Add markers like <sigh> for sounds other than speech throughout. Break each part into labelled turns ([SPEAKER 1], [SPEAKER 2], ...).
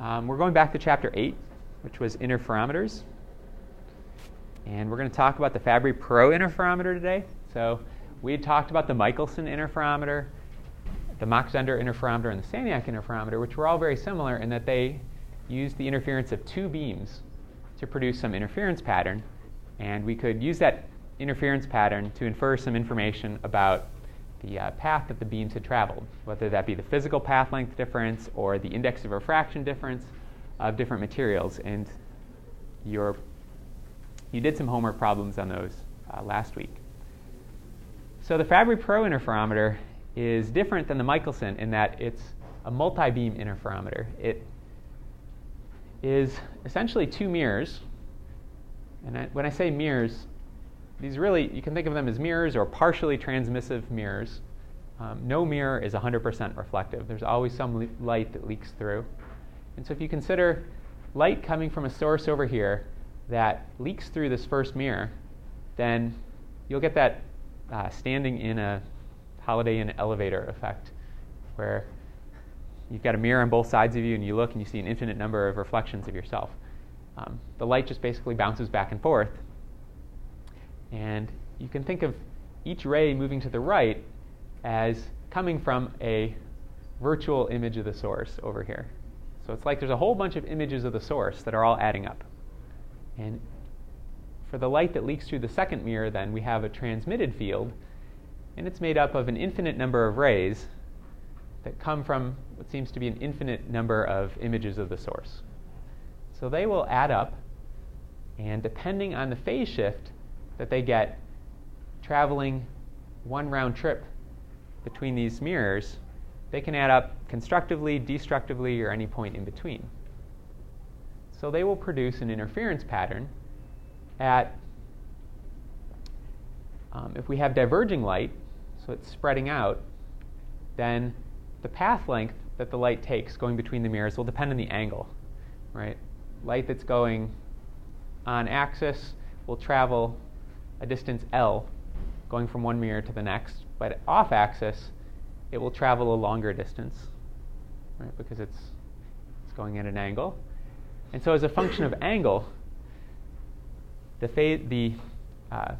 [SPEAKER 1] Um, we're going back to chapter 8, which was interferometers. And we're going to talk about the Fabry-Perot interferometer today. So we had talked about the Michelson interferometer, the Mach-Zehnder interferometer, and the Sagnac interferometer, which were all very similar in that they used the interference of two beams to produce some interference pattern. And we could use that interference pattern to infer some information about the uh, path that the beams had traveled, whether that be the physical path length difference or the index of refraction difference of different materials. And your, you did some homework problems on those uh, last week. So the Fabry-Perot interferometer is different than the Michelson in that it's a multi-beam interferometer. It is essentially two mirrors. And I, when I say mirrors, these really, you can think of them as mirrors or partially transmissive mirrors. Um, no mirror is 100% reflective. There's always some le- light that leaks through. And so if you consider light coming from a source over here that leaks through this first mirror, then you'll get that uh, standing in a Holiday Inn elevator effect, where you've got a mirror on both sides of you and you look and you see an infinite number of reflections of yourself. Um, the light just basically bounces back and forth and you can think of each ray moving to the right as coming from a virtual image of the source over here. So it's like there's a whole bunch of images of the source that are all adding up. And for the light that leaks through the second mirror, then we have a transmitted field, and it's made up of an infinite number of rays that come from what seems to be an infinite number of images of the source. So they will add up, and depending on the phase shift, that they get traveling one round trip between these mirrors, they can add up constructively, destructively, or any point in between. So they will produce an interference pattern at, um, if we have diverging light, so it's spreading out, then the path length that the light takes going between the mirrors will depend on the angle, right? Light that's going on axis will travel a distance L going from one mirror to the next, but off axis, it will travel a longer distance, right, because it's, it's going at an angle. And so, as a function of angle, the, phase, the, uh,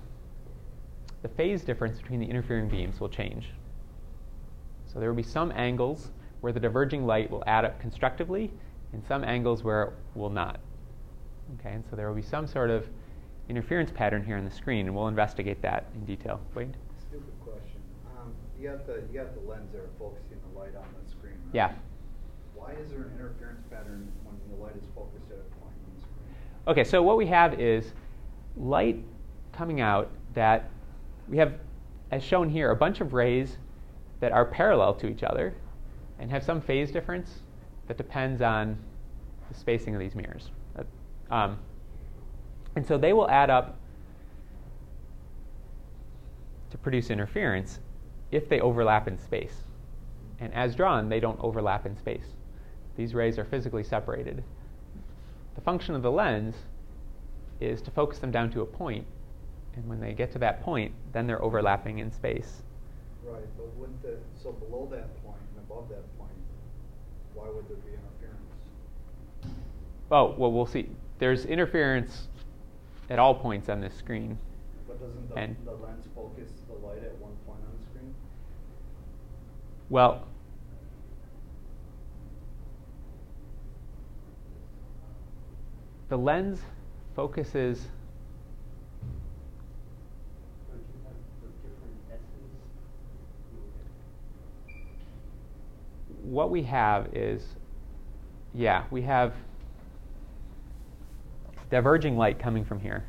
[SPEAKER 1] the phase difference between the interfering beams will change. So, there will be some angles where the diverging light will add up constructively, and some angles where it will not. Okay, and so there will be some sort of interference pattern here on the screen, and we'll investigate that in detail. Wade?
[SPEAKER 2] Stupid question. Um, you got the you got the lens there focusing the light on the screen. Right?
[SPEAKER 1] Yeah.
[SPEAKER 2] Why is there an interference pattern when the light is focused at a point on the screen?
[SPEAKER 1] Okay, so what we have is light coming out that we have, as shown here, a bunch of rays that are parallel to each other and have some phase difference that depends on the spacing of these mirrors. Um, and so they will add up to produce interference if they overlap in space. And as drawn, they don't overlap in space. These rays are physically separated. The function of the lens is to focus them down to a point. point, and when they get to that point, then they're overlapping in space.
[SPEAKER 2] Right, but wouldn't the, so below that point and above that point, why would there be interference?
[SPEAKER 1] Oh, well, we'll see. There's interference at all points on this screen.
[SPEAKER 2] But doesn't the,
[SPEAKER 1] and,
[SPEAKER 2] the lens focus the light at one point on the screen?
[SPEAKER 1] Well, the lens focuses what we have is yeah we have diverging light coming from here.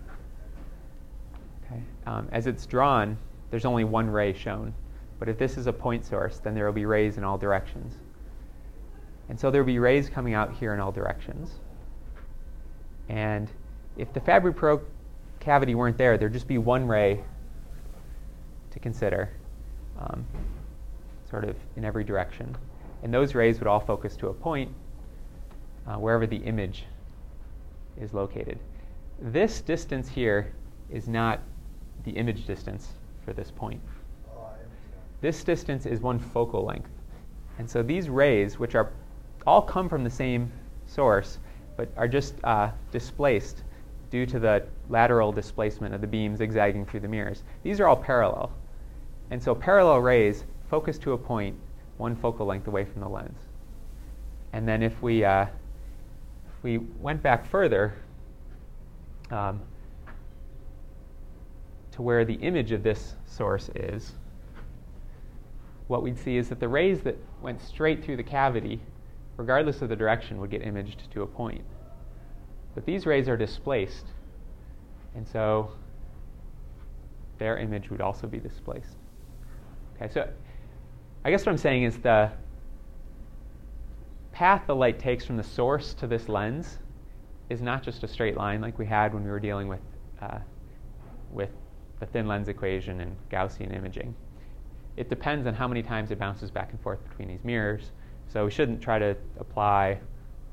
[SPEAKER 1] Okay. Um, as it's drawn, there's only one ray shown. But if this is a point source, then there will be rays in all directions. And so there will be rays coming out here in all directions. And if the Fabry-Perot cavity weren't there, there'd just be one ray to consider, um, sort of in every direction. And those rays would all focus to a point uh, wherever the image is located. This distance here is not the image distance for this point. This distance is one focal length. And so these rays, which are all come from the same source, but are just uh, displaced due to the lateral displacement of the beam zigzagging through the mirrors. These are all parallel. And so parallel rays focus to a point one focal length away from the lens. And then if we, uh, we went back further um, to where the image of this source is, what we'd see is that the rays that went straight through the cavity, regardless of the direction, would get imaged to a point. But these rays are displaced, and so their image would also be displaced. Okay, so I guess what I'm saying is the path the light takes from the source to this lens is not just a straight line like we had when we were dealing with, uh, with the thin lens equation and Gaussian imaging. It depends on how many times it bounces back and forth between these mirrors, so we shouldn't try to apply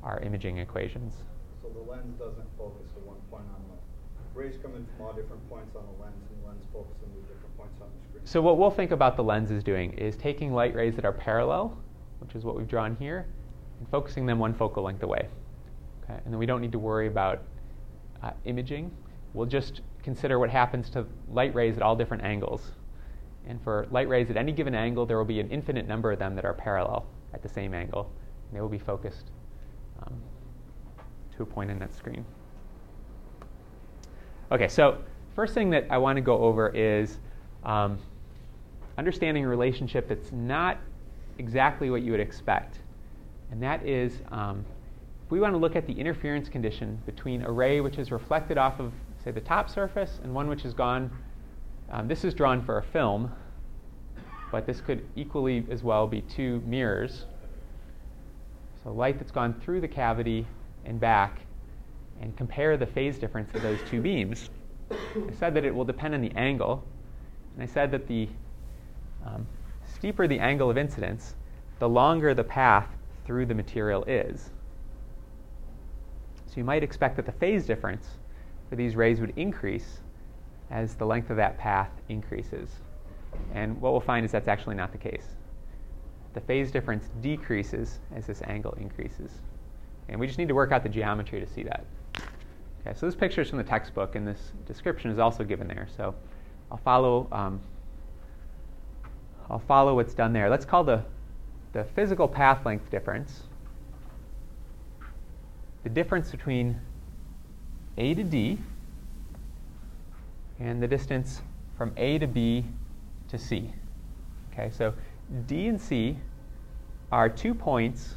[SPEAKER 1] our imaging equations.
[SPEAKER 2] So the lens doesn't focus to one point on the, rays come in from all different points on the lens, and the lens focuses on the different points on the screen.
[SPEAKER 1] So what we'll think about the lens is doing is taking light rays that are parallel, which is what we've drawn here, and focusing them one focal length away. Okay? And then we don't need to worry about uh, imaging. We'll just consider what happens to light rays at all different angles. And for light rays at any given angle, there will be an infinite number of them that are parallel at the same angle. And they will be focused um, to a point in that screen. Okay, so first thing that I want to go over is um, understanding a relationship that's not exactly what you would expect. And that is um, we want to look at the interference condition between a ray which is reflected off of, say, the top surface and one which has gone, um, this is drawn for a film, but this could equally as well be two mirrors. So light that's gone through the cavity and back, and compare the phase difference of those two beams. I said that it will depend on the angle, and I said that the um, steeper the angle of incidence, the longer the path through the material is. So you might expect that the phase difference for these rays would increase as the length of that path increases. And what we'll find is that's actually not the case. The phase difference decreases as this angle increases. And we just need to work out the geometry to see that. Okay, so this picture is from the textbook, and this description is also given there. So I'll follow, um, I'll follow what's done there. Let's call the, the physical path length difference the difference between A to D and the distance from A to B to C. Okay, so D and C are two points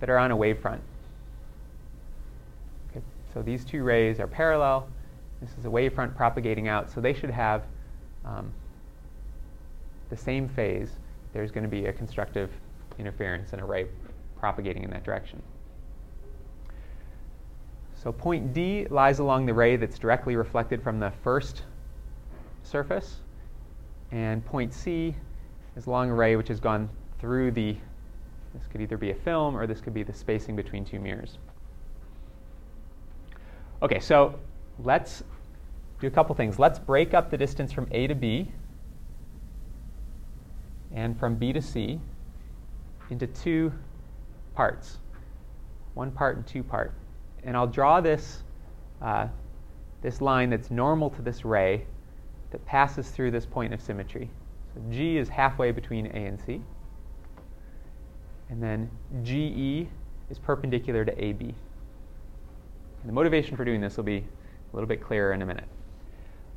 [SPEAKER 1] that are on a wavefront. Okay, so these two rays are parallel. This is a wavefront propagating out, so they should have um, the same phase. There's going to be a constructive interference and a ray propagating in that direction. So point D lies along the ray that's directly reflected from the first surface, and point C is along a ray which has gone through the, this could either be a film or this could be the spacing between two mirrors. Okay, so let's do a couple things. Let's break up the distance from A to B and from B to C into two parts, one part and two part and I'll draw this, uh, this line that's normal to this ray that passes through this point of symmetry. So G is halfway between A and C. And then GE is perpendicular to AB. And the motivation for doing this will be a little bit clearer in a minute.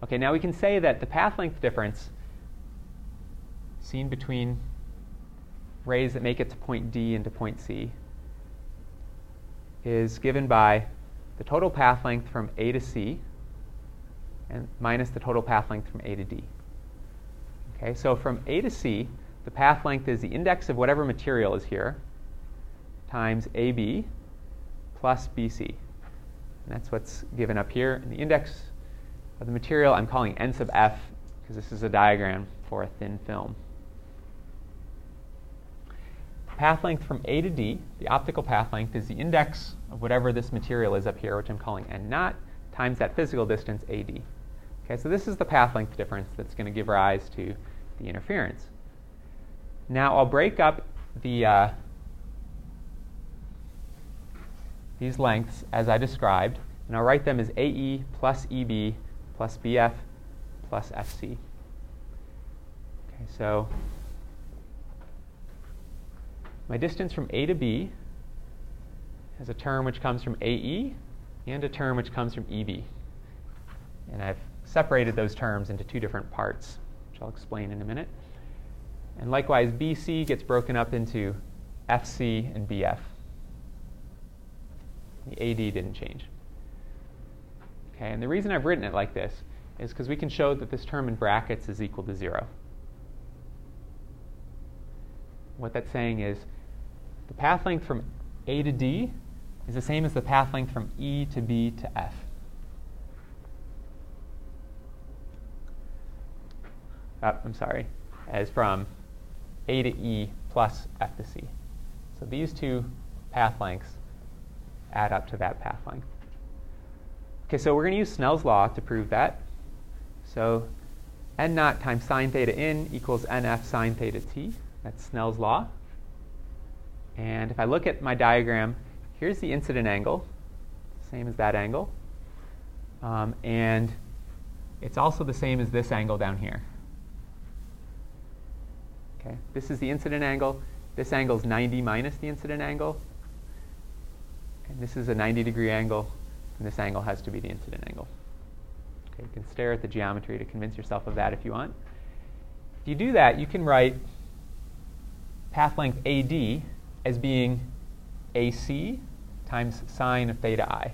[SPEAKER 1] Okay, now we can say that the path length difference seen between rays that make it to point D and to point C is given by the total path length from A to C and minus the total path length from A to D. Okay, so from A to C, the path length is the index of whatever material is here times AB plus BC. And that's what's given up here. And the index of the material I'm calling N sub F because this is a diagram for a thin film path length from A to D, the optical path length, is the index of whatever this material is up here, which I'm calling N naught, times that physical distance AD. Okay, so this is the path length difference that's going to give rise to the interference. Now I'll break up the, uh, these lengths as I described, and I'll write them as AE plus EB plus BF plus FC. Okay, so my distance from A to B has a term which comes from AE and a term which comes from EB. And I've separated those terms into two different parts, which I'll explain in a minute. And likewise, BC gets broken up into FC and BF. The AD didn't change. Okay, and the reason I've written it like this is because we can show that this term in brackets is equal to zero. What that's saying is the path length from A to D is the same as the path length from E to B to F. Oh, I'm sorry, as from A to E plus F to C. So these two path lengths add up to that path length. Okay, so we're going to use Snell's law to prove that. So n naught times sine theta in equals nf sine theta t. That's Snell's law. And if I look at my diagram, here's the incident angle, same as that angle. Um, and it's also the same as this angle down here. Okay, this is the incident angle. This angle is 90 minus the incident angle. And this is a 90 degree angle, and this angle has to be the incident angle. Okay, you can stare at the geometry to convince yourself of that if you want. If you do that, you can write path length AD as being AC times sine of theta i.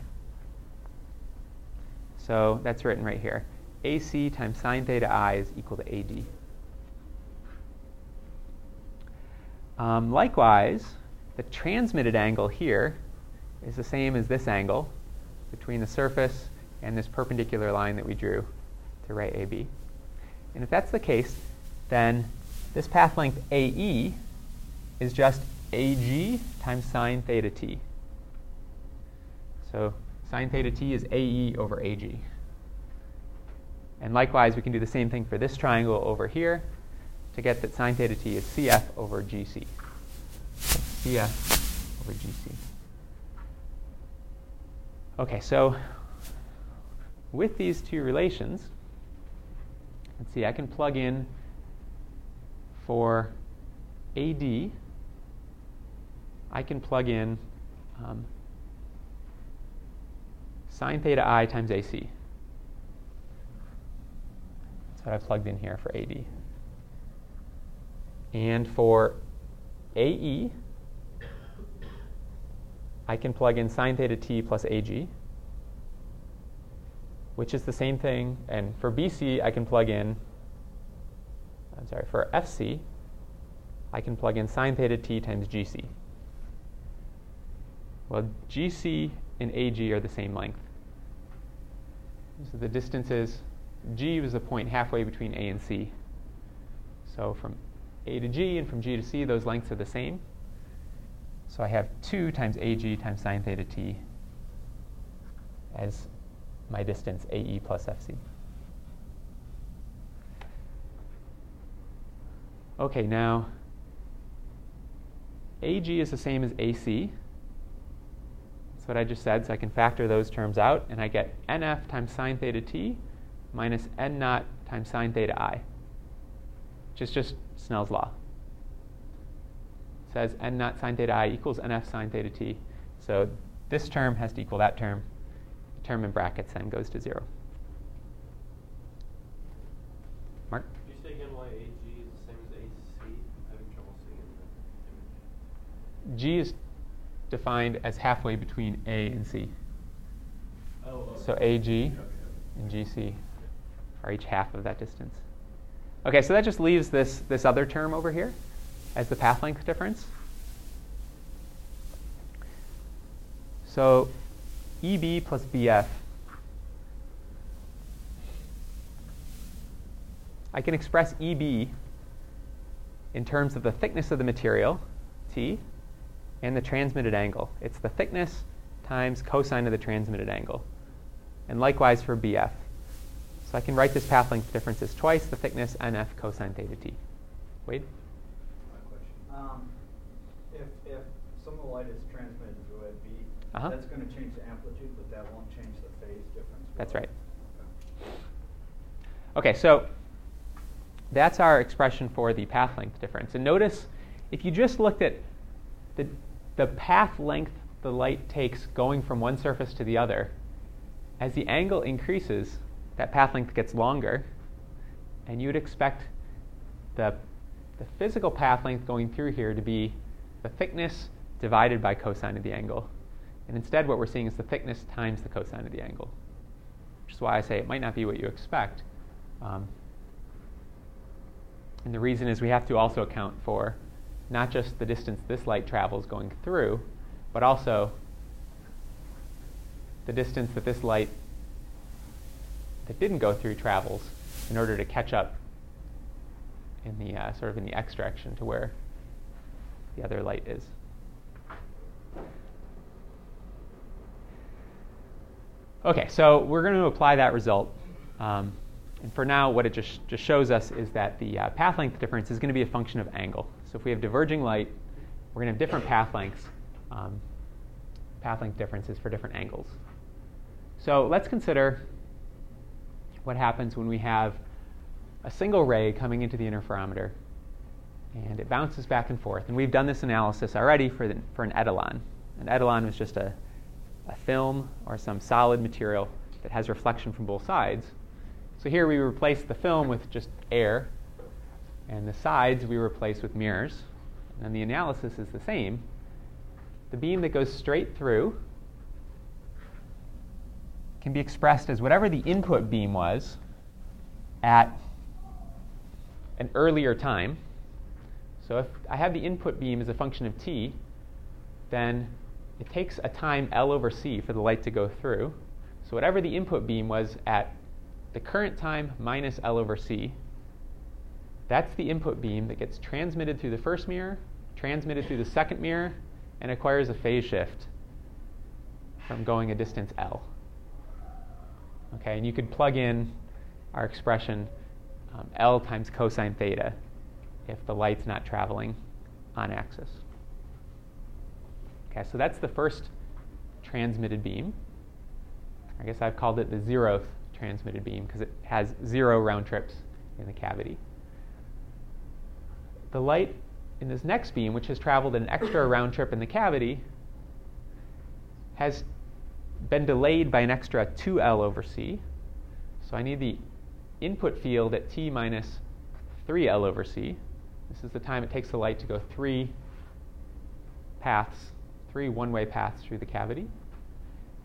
[SPEAKER 1] So that's written right here. AC times sine theta i is equal to AD. Um, likewise, the transmitted angle here is the same as this angle between the surface and this perpendicular line that we drew to write AB. And if that's the case, then this path length AE is just AG times sine theta t. So sine theta t is AE over AG. And likewise, we can do the same thing for this triangle over here to get that sine theta t is CF over GC. CF over GC. Okay, so with these two relations, let's see, I can plug in for AD I can plug in um, sine theta i times AC. That's what I plugged in here for AD. And for AE, I can plug in sine theta t plus AG, which is the same thing. And for BC, I can plug in, I'm sorry, for FC, I can plug in sine theta t times GC. Well, GC and AG are the same length. So the distances, G was the point halfway between A and C. So from A to G and from G to C, those lengths are the same. So I have 2 times AG times sine theta t as my distance AE plus FC. Okay, now AG is the same as AC. That's what I just said, so I can factor those terms out, and I get nf times sine theta t minus n naught times sine theta i, which is just Snell's law. It says n naught sine theta i equals nf sine theta t. So this term has to equal that term. The term in brackets then goes to 0. Mark?
[SPEAKER 3] Did you say again is the same as AC? I'm trouble seeing the image.
[SPEAKER 1] G is defined as halfway between A and C. So AG and GC are each half of that distance. Okay, so that just leaves this, this other term over here as the path length difference. So EB plus BF, I can express EB in terms of the thickness of the material, T, and the transmitted angle. It's the thickness times cosine of the transmitted angle. And likewise for BF. So I can write this path length difference as twice the thickness nf cosine theta t. Wade?
[SPEAKER 2] My question. Um, if, if some of the light is transmitted through a B,
[SPEAKER 1] Uh-huh.
[SPEAKER 2] That's gonna change the amplitude, but that won't change the phase difference.
[SPEAKER 1] That's right. Okay, so that's our expression for the path length difference. And notice if you just looked at the, the path length the light takes going from one surface to the other, as the angle increases, that path length gets longer, and you would expect the, the physical path length going through here to be the thickness divided by cosine of the angle. And instead, what we're seeing is the thickness times the cosine of the angle, which is why I say it might not be what you expect. Um, and the reason is we have to also account for not just the distance this light travels going through, but also the distance that this light that didn't go through travels in order to catch up in the uh, sort of in the x direction to where the other light is. Okay, so we're going to apply that result. Um, and for now, what it just, just shows us is that the uh, path length difference is going to be a function of angle. So if we have diverging light, we're going to have different path lengths, um, path length differences for different angles. So let's consider what happens when we have a single ray coming into the interferometer and it bounces back and forth. And we've done this analysis already for, the, for an etalon. An etalon is just a, a film or some solid material that has reflection from both sides. So here we replace the film with just air, and the sides we replace with mirrors. And the analysis is the same. The beam that goes straight through can be expressed as whatever the input beam was at an earlier time. So if I have the input beam as a function of t, then it takes a time L over c for the light to go through. So whatever the input beam was at the current time minus L over c, that's the input beam that gets transmitted through the first mirror, transmitted through the second mirror, and acquires a phase shift from going a distance L. Okay, and you could plug in our expression um, L times cosine theta if the light's not traveling on axis. Okay, so that's the first transmitted beam. I guess I've called it the zeroth transmitted beam because it has zero round trips in the cavity. The light in this next beam, which has traveled an extra round trip in the cavity, has been delayed by an extra 2L over C. So I need the input field at T minus 3L over C. This is the time it takes the light to go three paths, three one way paths through the cavity.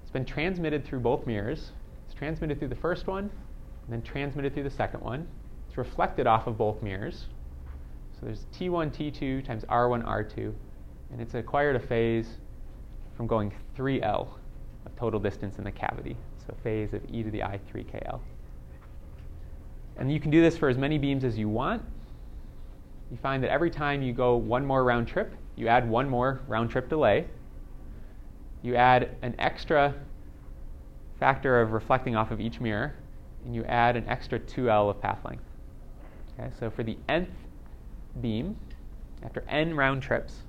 [SPEAKER 1] It's been transmitted through both mirrors. It's transmitted through the first one, and then transmitted through the second one. It's reflected off of both mirrors. So there's T1, T2 times R1, R2, and it's acquired a phase from going 3L of total distance in the cavity. So phase of e to the i 3kl. And you can do this for as many beams as you want. You find that every time you go one more round trip, you add one more round trip delay. You add an extra factor of reflecting off of each mirror, and you add an extra 2L of path length. Okay, so for the nth beam, after n round trips,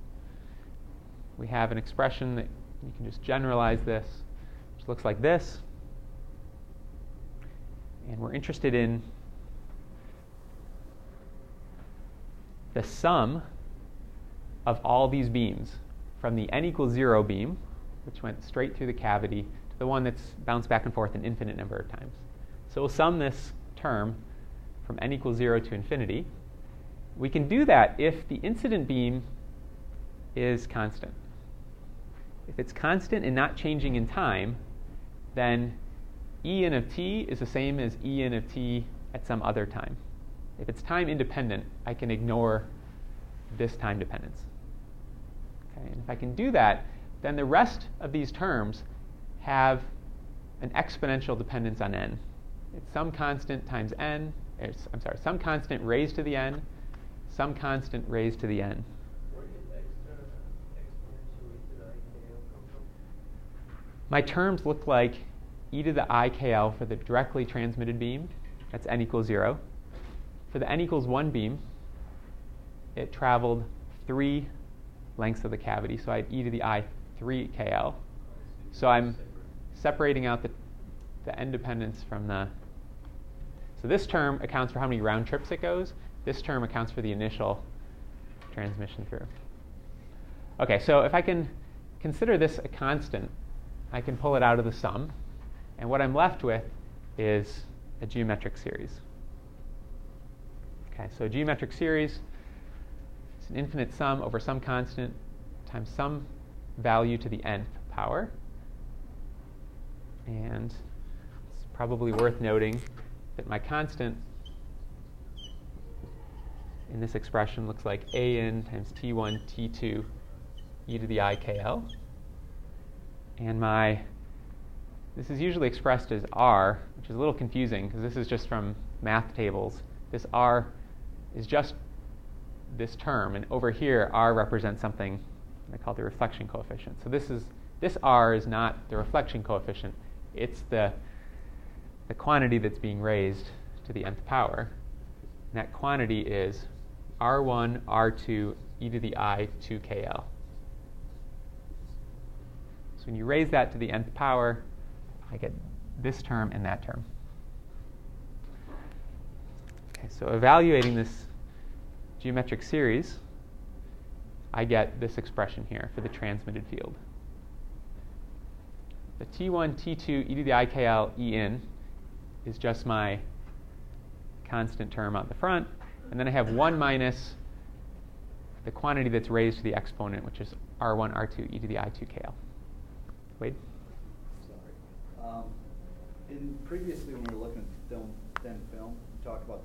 [SPEAKER 1] we have an expression that you can just generalize this, which looks like this. And we're interested in the sum of all these beams from the n equals 0 beam, which went straight through the cavity, to the one that's bounced back and forth an infinite number of times. So we'll sum this term from n equals 0 to infinity. We can do that if the incident beam is constant. If it's constant and not changing in time, then E n of t is the same as E n of t at some other time. If it's time independent, I can ignore this time dependence. Okay, and if I can do that, then the rest of these terms have an exponential dependence on n. It's some constant times n, I'm sorry, some constant raised to the n, some constant raised to the n. My terms look like e to the ikl for the directly transmitted beam, that's n equals 0. For the n equals 1 beam, it traveled three lengths of the cavity, so I had e to the i 3kl. So I'm separating out the, the end dependence from the. So this term accounts for how many round trips it goes. This term accounts for the initial transmission through. Okay, so if I can consider this a constant, I can pull it out of the sum. And what I'm left with is a geometric series. Okay, so a geometric series is an infinite sum over some constant times some value to the nth power. And it's probably worth noting that my constant in this expression looks like an times t1 t2 e to the i kl. And my, this is usually expressed as r, which is a little confusing because this is just from math tables. This r is just this term, and over here, r represents something I call the reflection coefficient. So this is this r is not the reflection coefficient; it's the the quantity that's being raised to the nth power. And that quantity is r1, r2, e to the i 2kl. So when you raise that to the nth power, I get this term and that term. Okay, so evaluating this geometric series, I get this expression here for the transmitted field. The T1, T2, e to the ikl, e in is just my constant term on the front. And then I have 1 minus the quantity that's raised to the exponent, which is r1, r2, e to the i2kl. Wade?
[SPEAKER 2] Sorry. Um, in previously, when we were looking at film, thin film, you talked about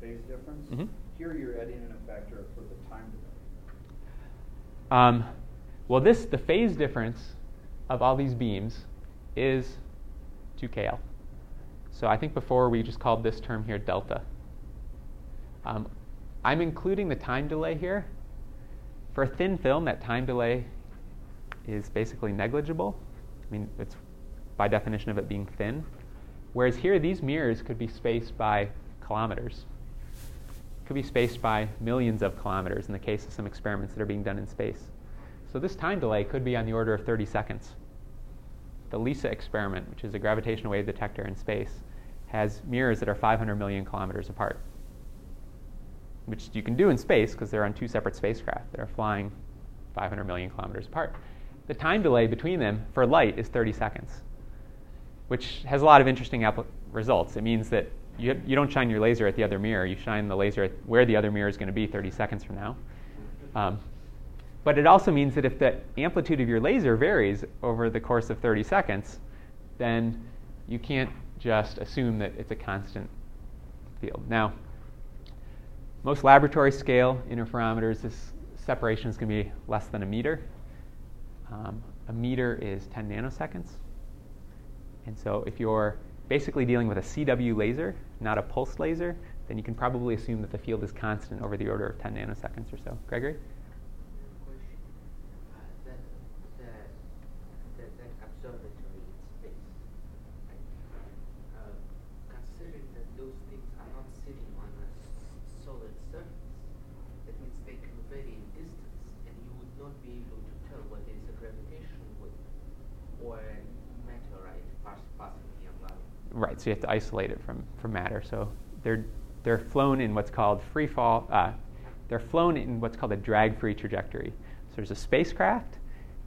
[SPEAKER 2] the phase difference.
[SPEAKER 1] Mhm.
[SPEAKER 2] Here, you're adding in a factor for the time delay.
[SPEAKER 1] Um, well, this the phase difference of all these beams is 2kl. So I think before we just called this term here delta. Um, I'm including the time delay here. For a thin film, that time delay is basically negligible. I mean, it's by definition of it being thin. Whereas here, these mirrors could be spaced by kilometers. Could be spaced by millions of kilometers in the case of some experiments that are being done in space. So this time delay could be on the order of 30 seconds. The LISA experiment, which is a gravitational wave detector in space, has mirrors that are 500 million kilometers apart, which you can do in space because they're on two separate spacecraft that are flying 500 million kilometers apart. The time delay between them for light is 30 seconds, which has a lot of interesting apl- results. It means that you, you don't shine your laser at the other mirror, you shine the laser at where the other mirror is going to be 30 seconds from now. Um, but it also means that if the amplitude of your laser varies over the course of 30 seconds, then you can't just assume that it's a constant field. Now, most laboratory scale interferometers, this separation is going to be less than a meter. Um, a meter is 10 nanoseconds. And so if you're basically dealing with a CW laser, not a pulsed laser, then you can probably assume that the field is constant over the order of 10 nanoseconds or so. Gregory?
[SPEAKER 4] question. Uh, that, that, that, that observatory in space, right? Uh, considering that those things are not sitting on a s- solid surface, that means they can vary in distance, and you would not be able to tell whether it's a gravitational wave or a meteorite pass, passing nearby.
[SPEAKER 1] Right, so you have to isolate it from, from matter. So they're, they're flown in what's called free fall, uh, they're flown in what's called a drag free trajectory. So there's a spacecraft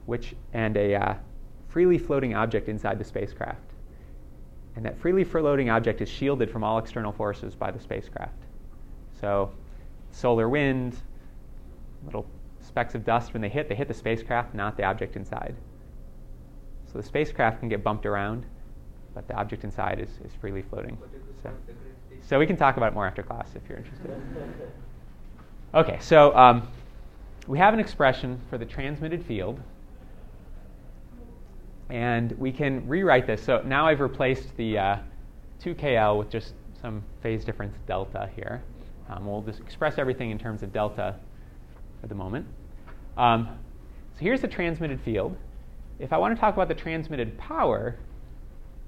[SPEAKER 1] which, and a uh, freely floating object inside the spacecraft. And that freely floating object is shielded from all external forces by the spacecraft. So solar wind, little specks of dust, when they hit, they hit the spacecraft, not the object inside. So the spacecraft can get bumped around, but the object inside is, is freely floating. So, so we can talk about it more after class if you're interested. Okay, so um, we have an expression for the transmitted field, and we can rewrite this. So now I've replaced the uh, 2kl with just some phase difference delta here. Um, we'll just express everything in terms of delta for the moment. Um, so here's the transmitted field. If I want to talk about the transmitted power,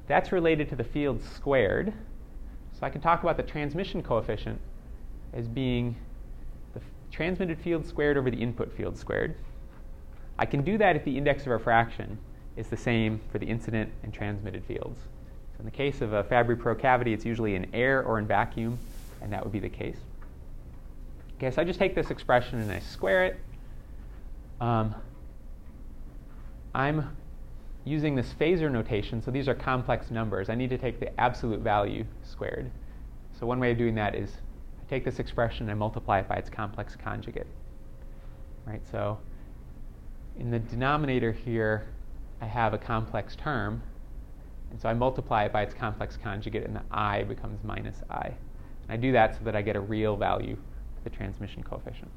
[SPEAKER 1] that's related to the field squared. So I can talk about the transmission coefficient as being the f- transmitted field squared over the input field squared. I can do that if the index of refraction is the same for the incident and transmitted fields. So in the case of a Fabry-Perot cavity, it's usually in air or in vacuum, and that would be the case. Okay, so I just take this expression and I square it. Um, I'm using this phasor notation, so these are complex numbers. I need to take the absolute value squared. So one way of doing that is I take this expression and multiply it by its complex conjugate. Right, so in the denominator here, I have a complex term, and so I multiply it by its complex conjugate, and the i becomes minus i. And I do that so that I get a real value for the transmission coefficient.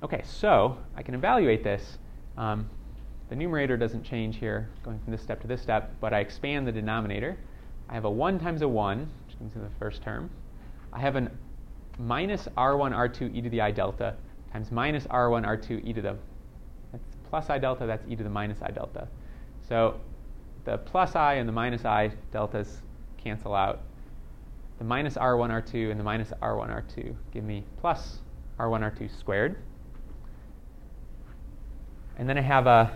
[SPEAKER 1] Okay, so I can evaluate this. Um, the numerator doesn't change here, going from this step to this step, but I expand the denominator. I have a 1 times a 1, which comes in the first term. I have a minus r1, r2 e to the i delta times minus r1, r2 e to the, that's plus i delta, that's e to the minus i delta. So the plus i and the minus i deltas cancel out. The minus r1, r2 and the minus r1, r2 give me plus r1, r2 squared. And then I have a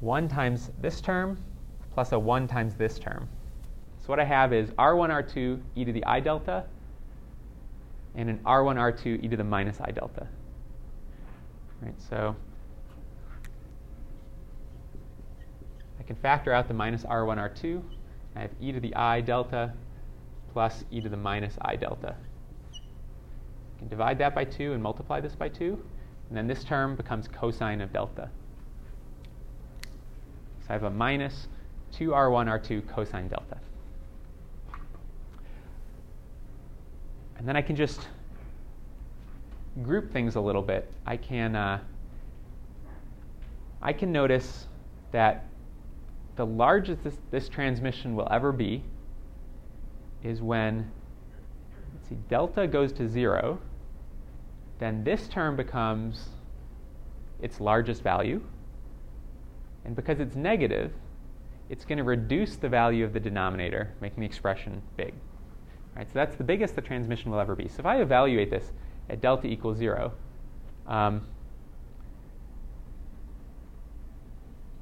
[SPEAKER 1] 1 times this term plus a 1 times this term. So what I have is r1, r2 e to the i delta and an r1, r2 e to the minus i delta. Right, so I can factor out the minus r1, r2. I have e to the i delta plus e to the minus i delta. I can divide that by 2 and multiply this by 2. And then this term becomes cosine of delta. I have a minus 2r1, r2 cosine delta. And then I can just group things a little bit. I can, uh, I can notice that the largest this, this transmission will ever be is when let's see, delta goes to zero, then this term becomes its largest value. And because it's negative, it's going to reduce the value of the denominator, making the expression big. Right, so that's the biggest the transmission will ever be. So if I evaluate this at delta equals zero, um,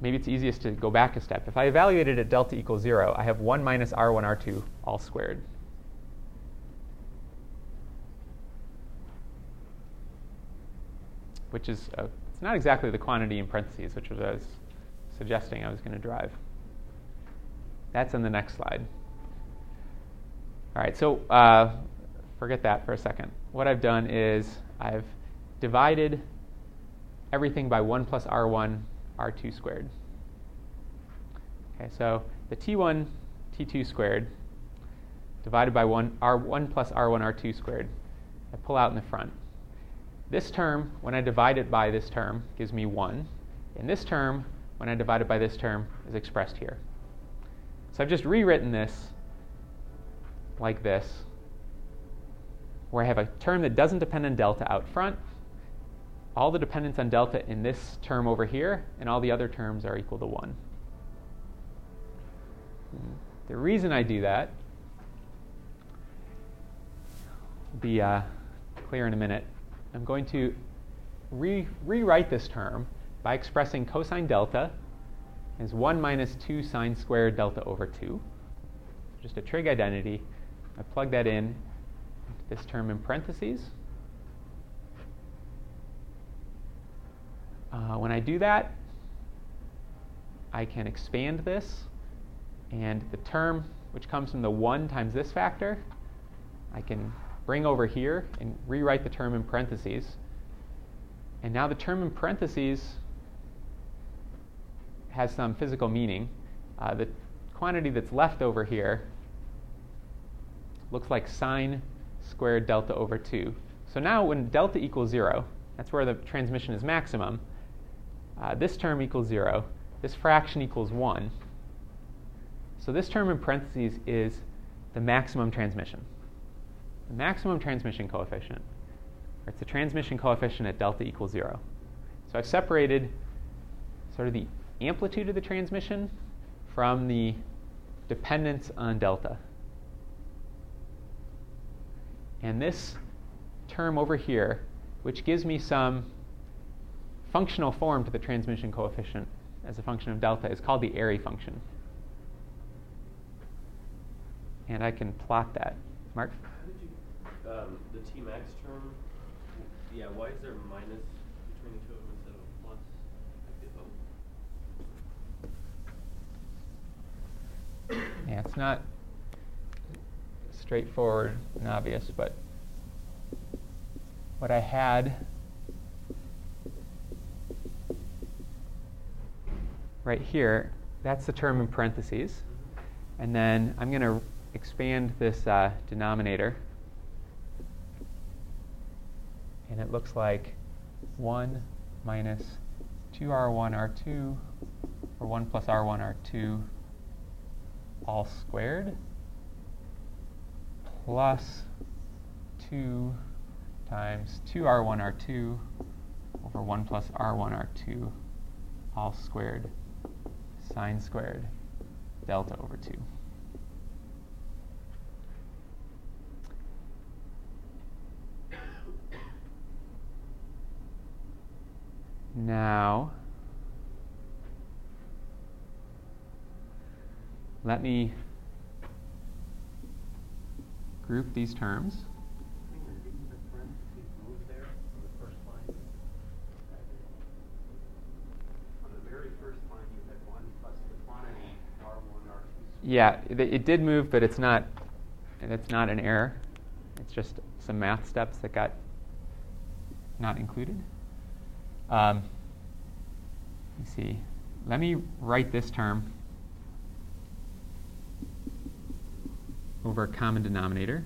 [SPEAKER 1] maybe it's easiest to go back a step. If I evaluate it at delta equals zero, I have 1 minus r1, r2 all squared. Which is, a, it's not exactly the quantity in parentheses, which was suggesting I was going to drive. That's in the next slide. All right, so uh, forget that for a second. What I've done is I've divided everything by 1 plus r1, r2 squared. Okay, so the t1, t2 squared divided by 1, r1 plus r1, r2 squared. I pull out in the front. This term, when I divide it by this term, gives me 1. And this term, when I divide it by this term, is expressed here. So I've just rewritten this like this, where I have a term that doesn't depend on delta out front, all the dependence on delta in this term over here, and all the other terms are equal to 1. The reason I do that will be uh, clear in a minute. I'm going to re- rewrite this term by expressing cosine delta as 1 minus 2 sine squared delta over 2. Just a trig identity. I plug that in, this term in parentheses. Uh, when I do that, I can expand this, and the term which comes from the 1 times this factor, I can bring over here and rewrite the term in parentheses. And now the term in parentheses has some physical meaning. Uh, the quantity that's left over here looks like sine squared delta over 2. So now when delta equals 0, that's where the transmission is maximum, uh, this term equals 0, this fraction equals 1. So this term in parentheses is the maximum transmission. The maximum transmission coefficient, it's the transmission coefficient at delta equals 0. So I've separated sort of the amplitude of the transmission from the dependence on delta. And this term over here, which gives me some functional form to the transmission coefficient as a function of delta is called the Airy function. And I can plot that. Mark?
[SPEAKER 3] How did you, um, the T max term, yeah, why is there minus between the two of them instead of a plus? Like the vote?
[SPEAKER 1] Yeah, it's not straightforward and obvious, but what I had right here, that's the term in parentheses. And then I'm going to expand this uh, denominator. And it looks like 1 minus 2r1r2 or 1 plus r1r2 all squared plus 2 times 2r1r2 over 1 plus r1r2 all squared sine squared delta over 2. Now, let me group these terms.
[SPEAKER 2] Didn't the parentheses move there on the first line? On the very first line, you had one plus the quantity me group these terms.
[SPEAKER 1] Yeah, it, it did move, but it's not. It's not an error. It's just some math steps that got not included. Um, let me see. Let me write this term over a common denominator.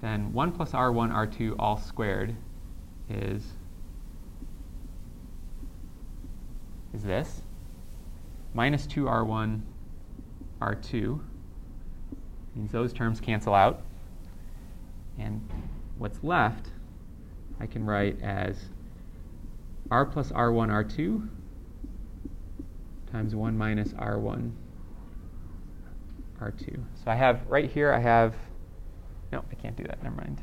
[SPEAKER 1] Then 1 plus r1, r2 all squared is is this minus 2r1 r2 means those terms cancel out and what's left I can write as r plus r1 r2 times 1 minus r1 r2 so I have right here I have no I can't do that never mind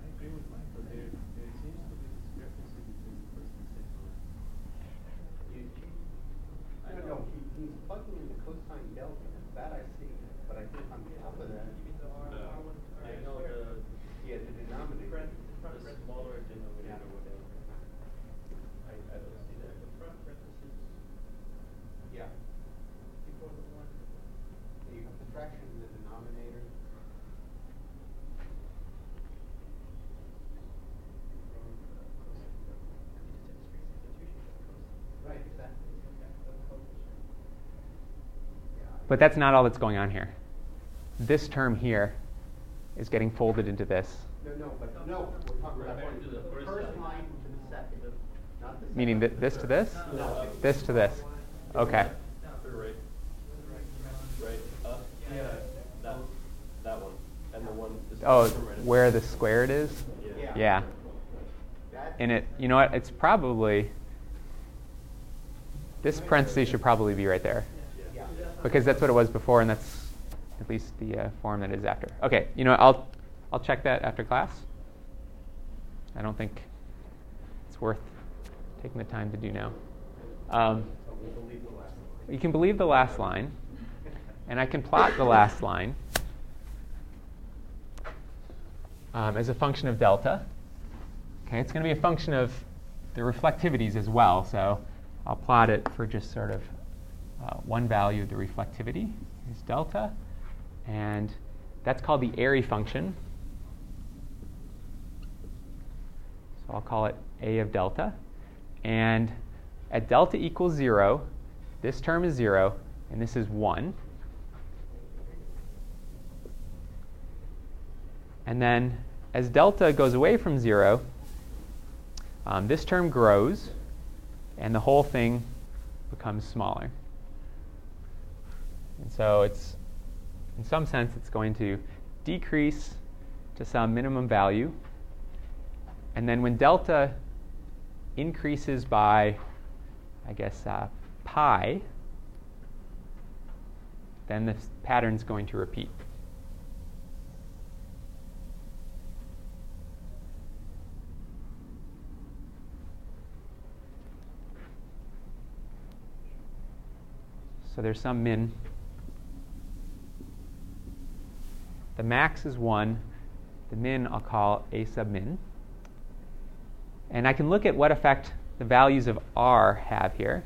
[SPEAKER 3] I agree with Mike, but there, there seems to be discrepancy between the first and second line. You, I
[SPEAKER 2] No, no,
[SPEAKER 3] know.
[SPEAKER 2] he, he's plugging in the cosine delta, that I see, but I think on top of that.
[SPEAKER 3] No. I know the.
[SPEAKER 2] Yeah, the denominator.
[SPEAKER 3] The smaller denominator, whatever. I, I don't see that. The front parentheses.
[SPEAKER 2] Yeah.
[SPEAKER 3] Before the one.
[SPEAKER 2] You have the fraction in the denominator. Right, exactly.
[SPEAKER 1] But that's not all that's going on here. This term here is getting folded into this,
[SPEAKER 2] No, no, but no, we're talking about
[SPEAKER 3] Referring to the
[SPEAKER 2] the
[SPEAKER 3] first
[SPEAKER 2] first
[SPEAKER 3] line.
[SPEAKER 2] line to the second, not the second.
[SPEAKER 1] meaning th- this to this,
[SPEAKER 2] No.
[SPEAKER 1] this to this. Okay.
[SPEAKER 3] Right. Right, up, yeah, that, that one, and the one. this
[SPEAKER 1] Oh,
[SPEAKER 3] one right
[SPEAKER 1] where the squared is?
[SPEAKER 3] Yeah.
[SPEAKER 1] Yeah.
[SPEAKER 2] That-
[SPEAKER 1] And it, you know what? It's probably this parenthesis should probably be right there
[SPEAKER 2] Yeah.
[SPEAKER 1] Because that's what it was before, and that's at least the uh, form that it is after. Okay. You know. I'll I'll check that after class. I don't think it's worth taking the time to do now. Um, you can believe the last line, and I can plot the last line um, as a function of delta. Okay, it's going to be a function of the reflectivities as well, so I'll plot it for just sort of uh, one value of the reflectivity is delta, and that's called the Airy function. So I'll call it A of delta. And at delta equals 0, this term is 0, and this is 1. And then as delta goes away from 0, um, this term grows, and the whole thing becomes smaller. And so it's, in some sense, it's going to decrease to some minimum value. And then when delta increases by I guess, uh, pi, then the pattern's going to repeat. So there's some min. The max is 1. The min I'll call a sub min. And I can look at what effect the values of r have here.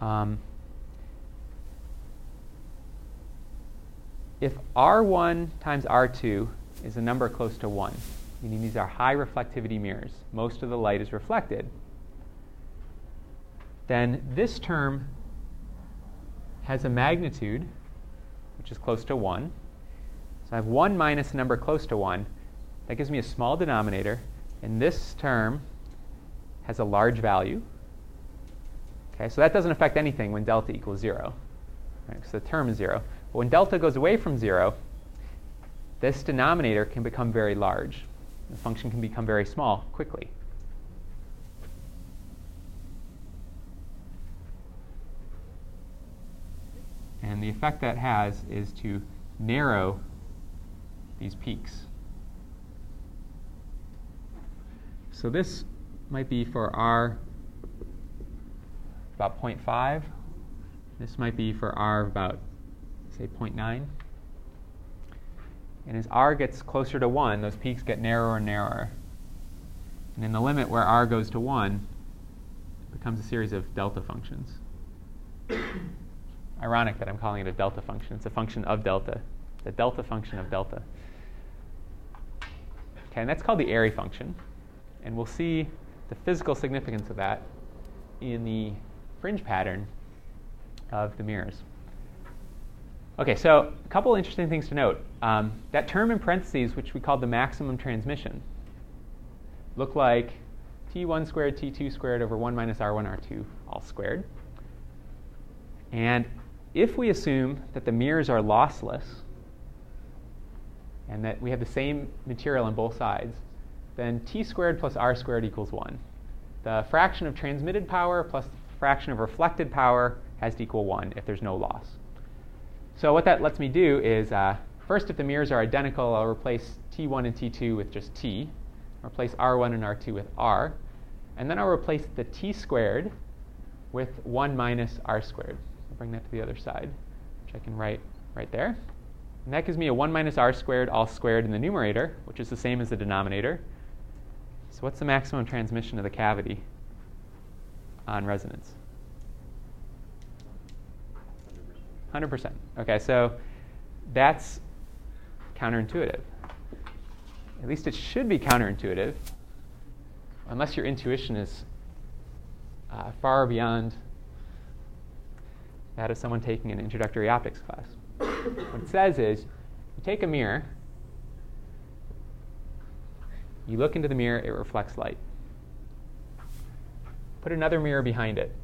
[SPEAKER 1] Um, if r1 times r2 is a number close to 1, meaning these are high reflectivity mirrors, most of the light is reflected, then this term has a magnitude which is close to 1. So I have 1 minus a number close to 1. That gives me a small denominator. And this term has a large value. Okay, so that doesn't affect anything when delta equals 0. Right, so the term is 0. But when delta goes away from 0, this denominator can become very large. The function can become very small quickly. And the effect that has is to narrow these peaks. So this might be for R about 0.5. This might be for R about, say, 0.9. And as R gets closer to 1, those peaks get narrower and narrower. And in the limit where R goes to 1, it becomes a series of delta functions. <coughs> Ironic that I'm calling it a delta function. It's a function of delta, the delta function of delta. Okay, and that's called the Airy function. And we'll see the physical significance of that in the fringe pattern of the mirrors. Okay, so a couple interesting things to note. Um, that term in parentheses, which we call the maximum transmission, look like t1 squared, t2 squared over 1 minus r1, r2 all squared. And if we assume that the mirrors are lossless and that we have the same material on both sides, then t squared plus r squared equals 1. The fraction of transmitted power plus the fraction of reflected power has to equal 1 if there's no loss. So what that lets me do is, uh, first if the mirrors are identical, I'll replace t1 and t2 with just t, replace r1 and r2 with r, and then I'll replace the t squared with 1 minus r squared. I'll bring that to the other side, which I can write right there. And that gives me a 1 minus r squared all squared in the numerator, which is the same as the denominator. So what's the maximum transmission of the cavity on resonance? 100%. Okay, so that's counterintuitive. At least it should be counterintuitive, unless your intuition is uh, far beyond that of someone taking an introductory optics class. What it says is you take a mirror, you look into the mirror, it reflects light. Put another mirror behind it.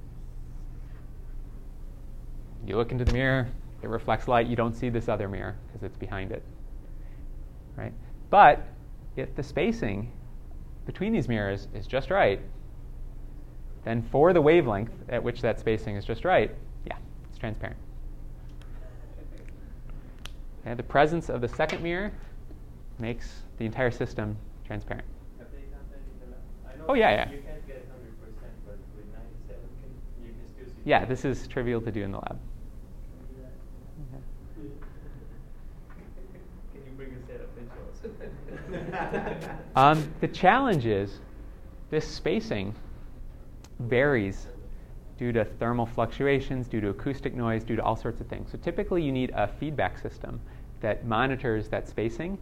[SPEAKER 1] You look into the mirror, it reflects light. You don't see this other mirror because it's behind it. Right? But if the spacing between these mirrors is just right, then for the wavelength at which that spacing is just right, yeah, it's transparent. Okay, the presence of the second mirror makes the entire system transparent.
[SPEAKER 3] Have they done that in the lab? I know
[SPEAKER 1] Oh, yeah, yeah.
[SPEAKER 3] You can't get 100%, but with 97, can, you still see.
[SPEAKER 1] Yeah, this is trivial to do in the lab. <laughs>
[SPEAKER 3] Can you bring a set of pencils? <laughs> <laughs>
[SPEAKER 1] Um, the challenge is this spacing varies due to thermal fluctuations, due to acoustic noise, due to all sorts of things. So typically you need a feedback system that monitors that spacing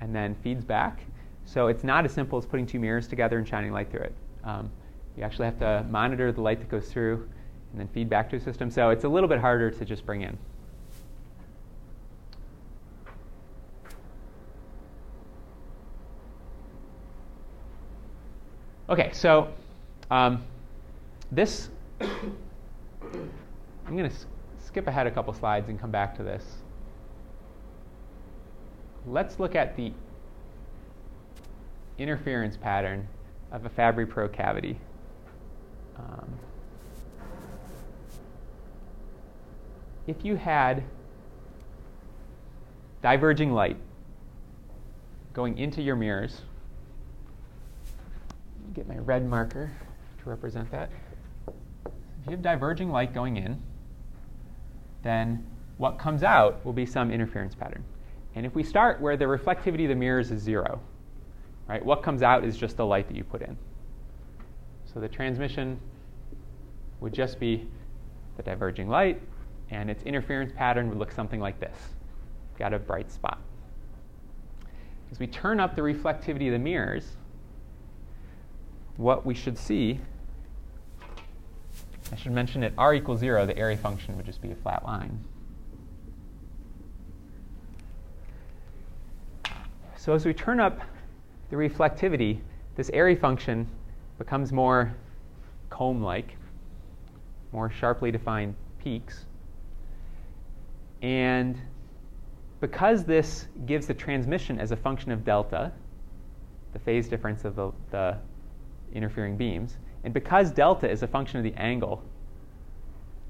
[SPEAKER 1] and then feeds back. So it's not as simple as putting two mirrors together and shining light through it. Um, you actually have to monitor the light that goes through and then feed back to a system. So it's a little bit harder to just bring in. Okay, so um, this, <coughs> I'm going to s- skip ahead a couple slides and come back to this. Let's look at the interference pattern of a Fabry-Perot cavity. um, if you had diverging light going into your mirrors, get my red marker to represent that. If you have diverging light going in, then what comes out will be some interference pattern. And if we start where the reflectivity of the mirrors is zero, right, what comes out is just the light that you put in. So the transmission would just be the diverging light, and its interference pattern would look something like this. Got a bright spot. As we turn up the reflectivity of the mirrors, what we should see, I should mention at r equals 0, the Airy function would just be a flat line. So as we turn up the reflectivity, this airy function becomes more comb-like, more sharply defined peaks. And because this gives the transmission as a function of delta, the phase difference of the, the interfering beams, and because delta is a function of the angle,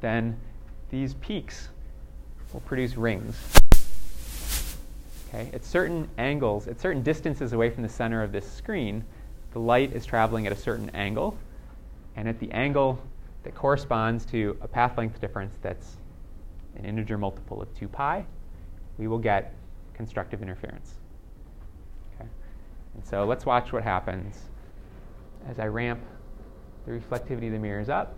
[SPEAKER 1] then these peaks will produce rings. Okay? At certain angles, at certain distances away from the center of this screen, the light is traveling at a certain angle, and at the angle that corresponds to a path length difference that's an integer multiple of 2 pi, we will get constructive interference. Okay? And so let's watch what happens as I ramp the reflectivity of the mirrors up.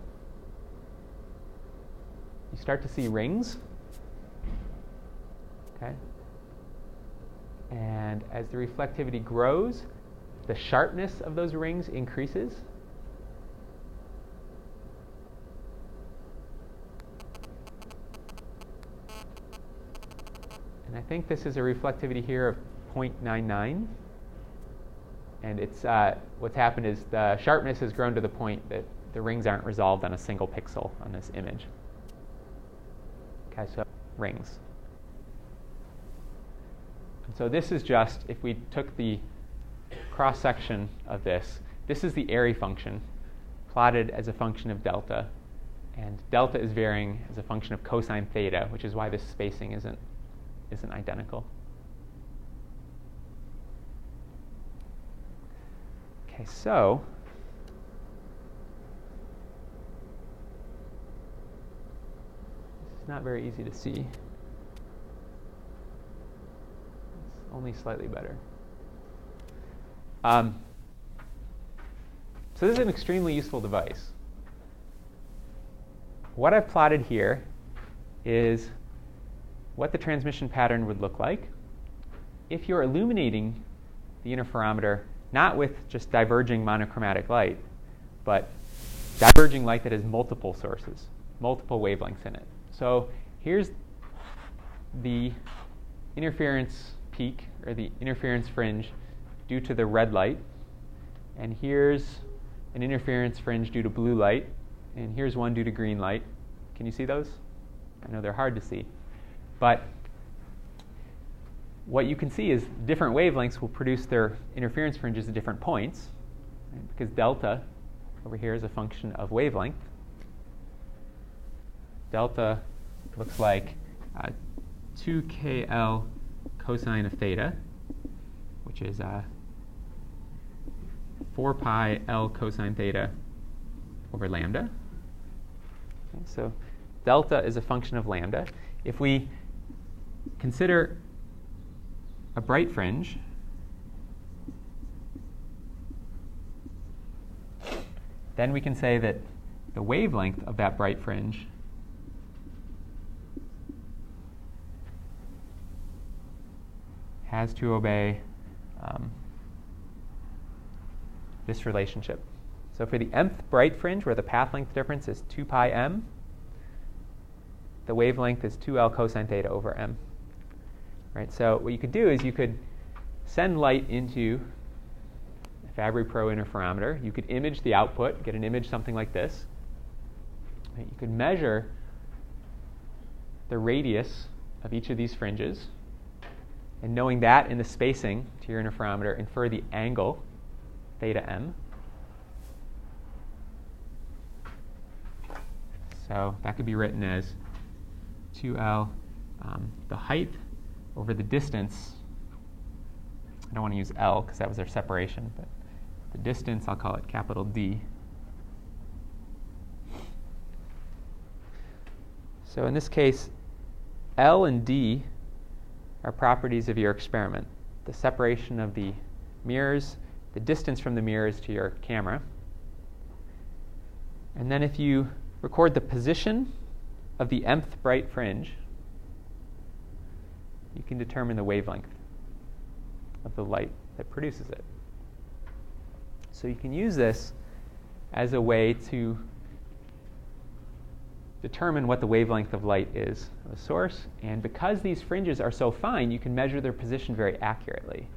[SPEAKER 1] You start to see rings. Okay? And as the reflectivity grows, the sharpness of those rings increases. And I think this is a reflectivity here of 0.99. And it's, uh, what's happened is the sharpness has grown to the point that the rings aren't resolved on a single pixel on this image. Okay, so rings. And so this is just, if we took the cross section of this, this is the Airy function plotted as a function of delta. And delta is varying as a function of cosine theta, which is why this spacing isn't, isn't identical. Okay, so is not very easy to see. It's only slightly better. Um, so this is an extremely useful device. What I've plotted here is what the transmission pattern would look like if you're illuminating the interferometer not with just diverging monochromatic light, but diverging light that has multiple sources, multiple wavelengths in it. So here's the interference peak or the interference fringe due to the red light, and here's an interference fringe due to blue light, and here's one due to green light. Can you see those? I know they're hard to see. But what you can see is different wavelengths will produce their interference fringes at different points, right? because delta over here is a function of wavelength. Delta looks like uh, 2kl cosine of theta, which is uh, 4 pi l cosine theta over lambda. Okay, so delta is a function of lambda. If we consider a bright fringe. Then we can say that the wavelength of that bright fringe has to obey um, this relationship. So for the mth bright fringe, where the path length difference is 2 pi m, the wavelength is 2l cosine theta over m. Right? So what you could do is you could send light into a Fabry-Perot interferometer. You could image the output, get an image something like this. Right? You could measure the radius of each of these fringes. And knowing that in the spacing to your interferometer, infer the angle, theta m. So that could be written as 2L, um, the height over the distance. I don't want to use L because that was our separation, but the distance, I'll call it capital D. So in this case, L and D are properties of your experiment. The separation of the mirrors, the distance from the mirrors to your camera. And then if you record the position of the mth bright fringe, you can determine the wavelength of the light that produces it. So you can use this as a way to determine what the wavelength of light is of a source. And because these fringes are so fine, you can measure their position very accurately.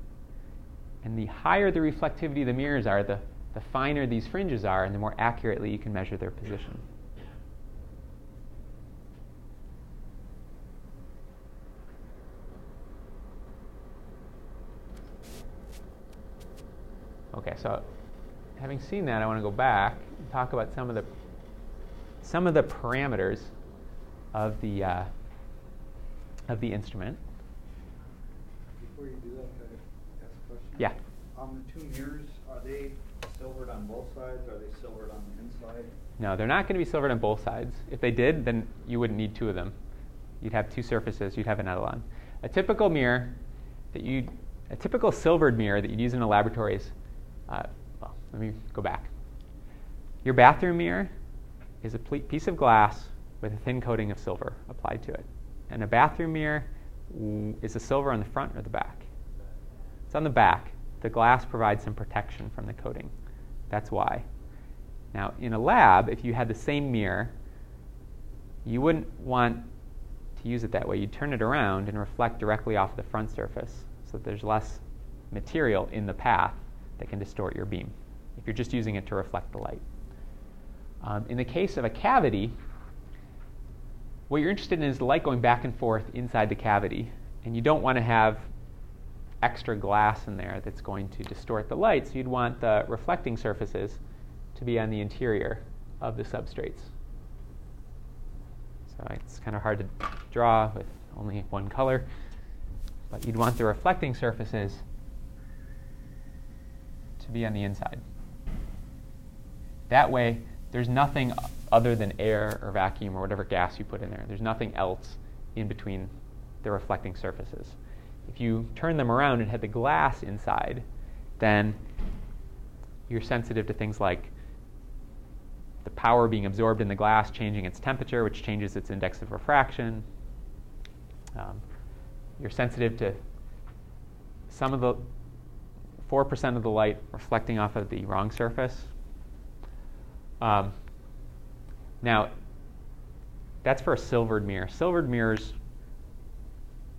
[SPEAKER 1] And the higher the reflectivity of the mirrors are, the, the finer these fringes are, and the more accurately you can measure their position. Okay, so having seen that, I want to go back and talk about some of the some of the parameters of the uh, of the instrument.
[SPEAKER 2] Before you do that, can I ask a question?
[SPEAKER 1] Yeah.
[SPEAKER 2] Um, the two mirrors, are they silvered on both sides? Are they silvered on the inside?
[SPEAKER 1] No, they're not going to be silvered on both sides. If they did, then you wouldn't need two of them. You'd have two surfaces. You'd have an etalon. A typical mirror that you, a typical silvered mirror that you'd use in the laboratories, uh, well, let me go back. Your bathroom mirror is a piece of glass with a thin coating of silver applied to it. And a bathroom mirror mm, is the silver on the front or the back? It's on the back. The glass provides some protection from the coating. That's why. Now, in a lab, if you had the same mirror, you wouldn't want to use it that way. You'd turn it around and reflect directly off the front surface so that there's less material in the path that can distort your beam if you're just using it to reflect the light. Um, in the case of a cavity, what you're interested in is the light going back and forth inside the cavity, and you don't want to have extra glass in there that's going to distort the light, so you'd want the reflecting surfaces to be on the interior of the substrates. So it's kind of hard to draw with only one color, but you'd want the reflecting surfaces to be on the inside. That way, there's nothing other than air or vacuum or whatever gas you put in there. There's nothing else in between the reflecting surfaces. If you turn them around and had the glass inside, then you're sensitive to things like the power being absorbed in the glass changing its temperature, which changes its index of refraction. Um, you're sensitive to some of the 4% of the light reflecting off of the wrong surface. Um, now, that's for a silvered mirror. Silvered mirrors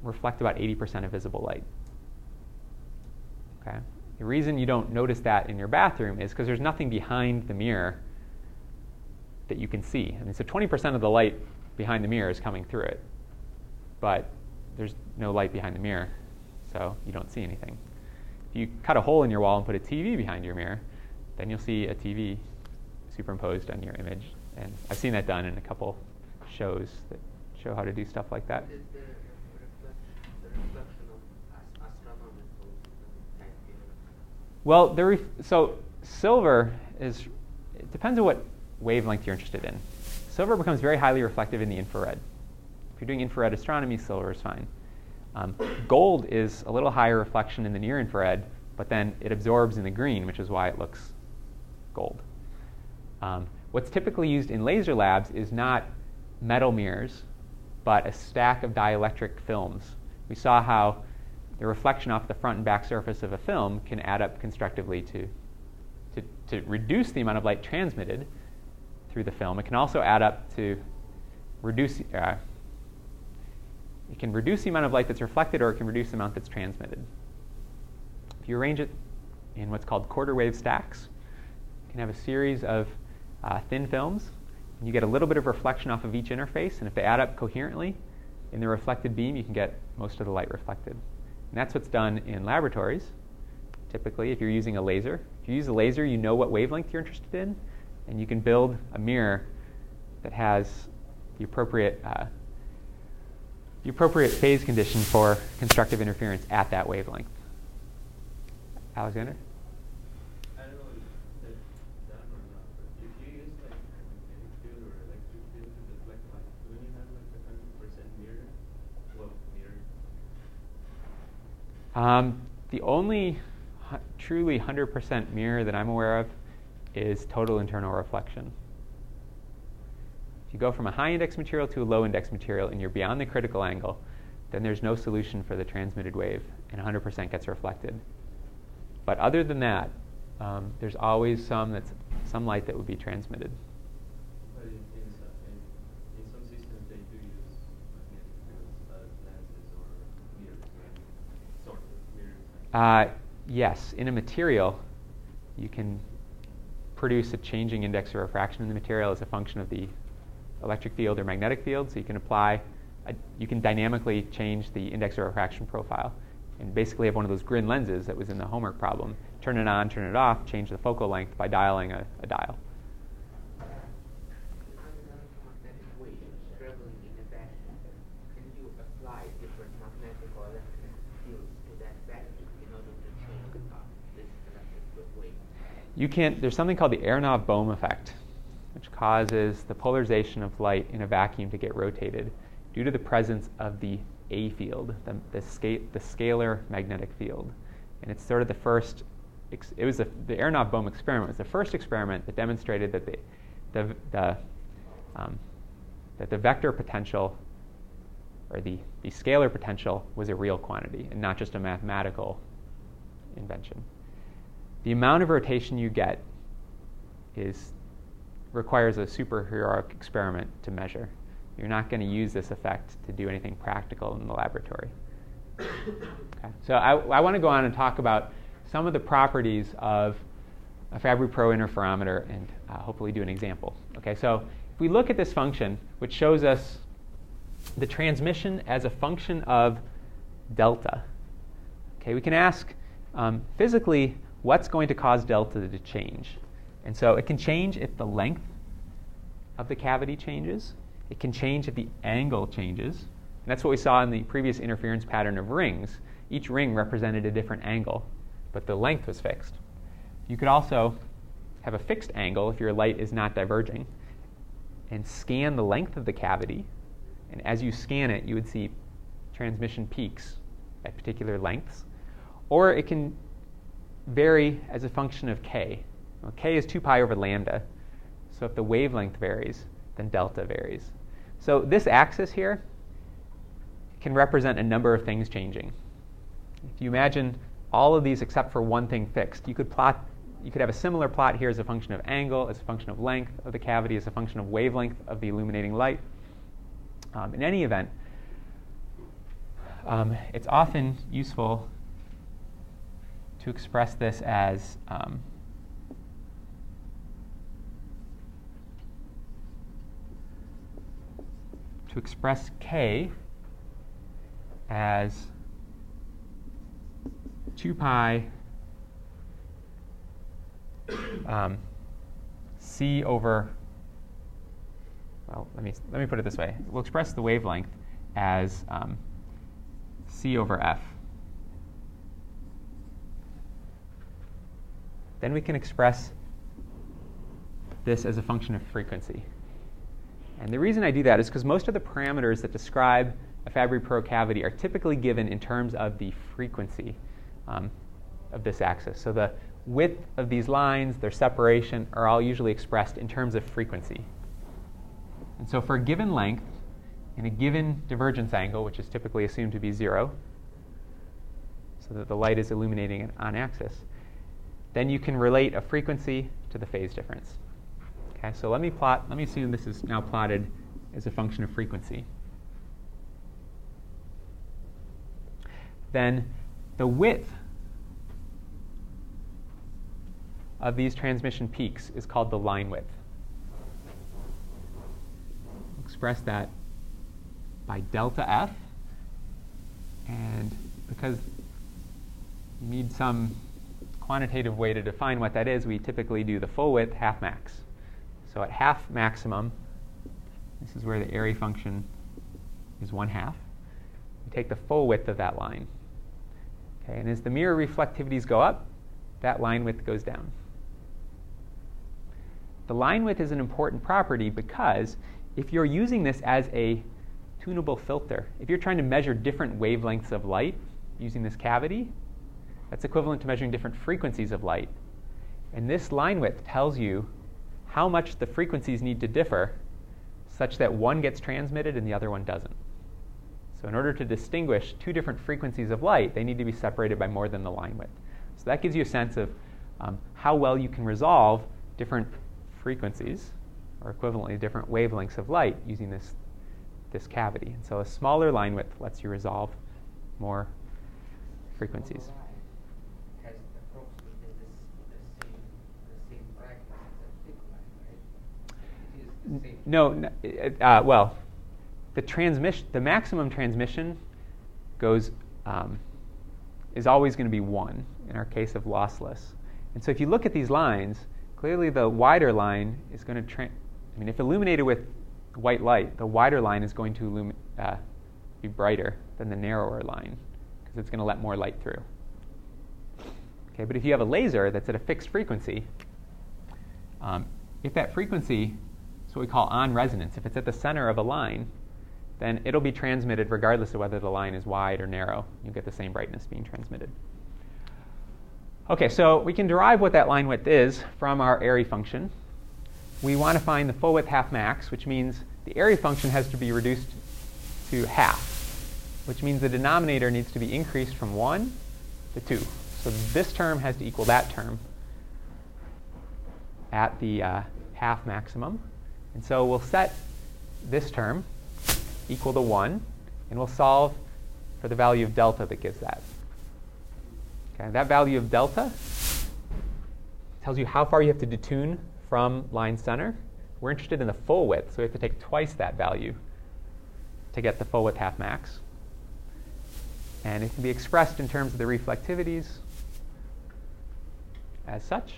[SPEAKER 1] reflect about 80% of visible light. Okay? The reason you don't notice that in your bathroom is because there's nothing behind the mirror that you can see. I mean, so 20% of the light behind the mirror is coming through it, but there's no light behind the mirror, so you don't see anything. If you cut a hole in your wall and put a TV behind your mirror, then you'll see a TV superimposed on your image. And I've seen that done in a couple shows that show how to do stuff like that. Well, the ref- so silver is, it depends on what wavelength you're interested in. Silver becomes very highly reflective in the infrared. If you're doing infrared astronomy, silver is fine. Um, gold is a little higher reflection in the near infrared, but then it absorbs in the green, which is why it looks gold. Um, what's typically used in laser labs is not metal mirrors, but a stack of dielectric films. We saw how the reflection off the front and back surface of a film can add up constructively to, to, to reduce the amount of light transmitted through the film. It can also add up to reduce, uh, it can reduce the amount of light that's reflected or it can reduce the amount that's transmitted. If you arrange it in what's called quarter wave stacks, you can have a series of uh, thin films. You get a little bit of reflection off of each interface, and if they add up coherently in the reflected beam, you can get most of the light reflected. And that's what's done in laboratories. Typically, if you're using a laser, if you use a laser, you know what wavelength you're interested in, and you can build a mirror that has the appropriate uh, the appropriate phase condition for constructive interference at that wavelength. Alexander?
[SPEAKER 3] I don't know if that's done or not, but if you use like a magnetic field or electric field to deflect light, don't you have like a hundred percent mirror? Well, mirror.
[SPEAKER 1] Um, the only truly 100% mirror that I'm aware of is total internal reflection. If you go from a high index material to a low index material and you're beyond the critical angle, then there's no solution for the transmitted wave and 100% gets reflected. But other than that, um, there's always some that's some light that would be transmitted.
[SPEAKER 3] But in, in, some, in, in some systems they do use magnetic fields as lenses or mirrors, right? Sort of mirrors.
[SPEAKER 1] Uh, yes, in a material, you can produce a changing index of refraction in the material as a function of the electric field or magnetic field. So you can apply, a, you can dynamically change the index of refraction profile, and basically have one of those GRIN lenses that was in the homework problem. Turn it on, turn it off, change the focal length by dialing a, a dial.
[SPEAKER 4] Magnetic waves traveling in a vacuum. Can you apply different magnetic or electric fields to that vacuum in order to change uh, this electric wave?
[SPEAKER 1] You can't. There's something called the Aharonov-Bohm effect, which causes the polarization of light in a vacuum to get rotated due to the presence of the A field, the, the, sca- the scalar magnetic field. And it's sort of the first, ex- it was the, the Aharonov-Bohm experiment was the first experiment that demonstrated that the, the, the, um, that the vector potential or the, the scalar potential was a real quantity and not just a mathematical invention. The amount of rotation you get is requires a superheroic experiment to measure. You're not going to use this effect to do anything practical in the laboratory. Okay. So I, I want to go on and talk about some of the properties of a Fabry-Perot interferometer and uh, hopefully do an example. Okay, so if we look at this function, which shows us the transmission as a function of delta, okay, we can ask um, physically what's going to cause delta to change. And so it can change if the length of the cavity changes. It can change if the angle changes. And that's what we saw in the previous interference pattern of rings. Each ring represented a different angle, but the length was fixed. You could also have a fixed angle if your light is not diverging and scan the length of the cavity. And as you scan it, you would see transmission peaks at particular lengths. Or it can vary as a function of k. Well, k is 2 pi over lambda. So if the wavelength varies, then delta varies. So this axis here can represent a number of things changing. If you imagine all of these except for one thing fixed, you could plot you could have a similar plot here as a function of angle, as a function of length of the cavity, as a function of wavelength of the illuminating light. Um, in any event, um, it's often useful to express this as um, to express k as 2 pi um, c over well let me let me put it this way. We'll express the wavelength as um, c over f then we can express this as a function of frequency and the reason I do that is because most of the parameters that describe a Fabry-Perot cavity are typically given in terms of the frequency um, of this axis. So the width of these lines, their separation, are all usually expressed in terms of frequency. And so for a given length, in a given divergence angle, which is typically assumed to be zero, so that the light is illuminating on axis, then you can relate a frequency to the phase difference. Okay, so let me plot, let me assume this is now plotted as a function of frequency. Then the width of these transmission peaks is called the line width. Express that by delta F, and because you need some quantitative way to define what that is, we typically do the full width half max. So at half maximum, This is where the Airy function is 1 half. We take the full width of that line. Okay, and as the mirror reflectivities go up, that line width goes down. The line width is an important property because if you're using this as a tunable filter, if you're trying to measure different wavelengths of light using this cavity, that's equivalent to measuring different frequencies of light. And this line width tells you how much the frequencies need to differ such that one gets transmitted and the other one doesn't. So in order to distinguish two different frequencies of light, they need to be separated by more than the line width. So that gives you a sense of um, how well you can resolve different frequencies, or equivalently different wavelengths of light using this, this cavity. And so a smaller line width lets you resolve more frequencies.
[SPEAKER 4] Has approximately the same, the same brightness as a thick line, right? It is the same.
[SPEAKER 1] No, n- uh, well, the transmission, the maximum transmission goes um, is always going to be one in our case of lossless. And so if you look at these lines, clearly the wider line is going to. Tra- I mean, if illuminated with white light, the wider line is going to illumi- uh, be brighter than the narrower line because it's going to let more light through. Okay, but if you have a laser that's at a fixed frequency, um, if that frequency what we call on resonance, if it's at the center of a line, then it'll be transmitted regardless of whether the line is wide or narrow. You'll get the same brightness being transmitted. Okay, so we can derive what that line width is from our Airy function. We want to find the full width half max, which means the Airy function has to be reduced to half, which means the denominator needs to be increased from 1 to 2. So this term has to equal that term at the uh, half maximum. And so we'll set this term equal to 1, and we'll solve for the value of delta that gives that. Okay, that value of delta tells you how far you have to detune from line center. We're interested in the full width, so we have to take twice that value to get the full width half max. And it can be expressed in terms of the reflectivities as such.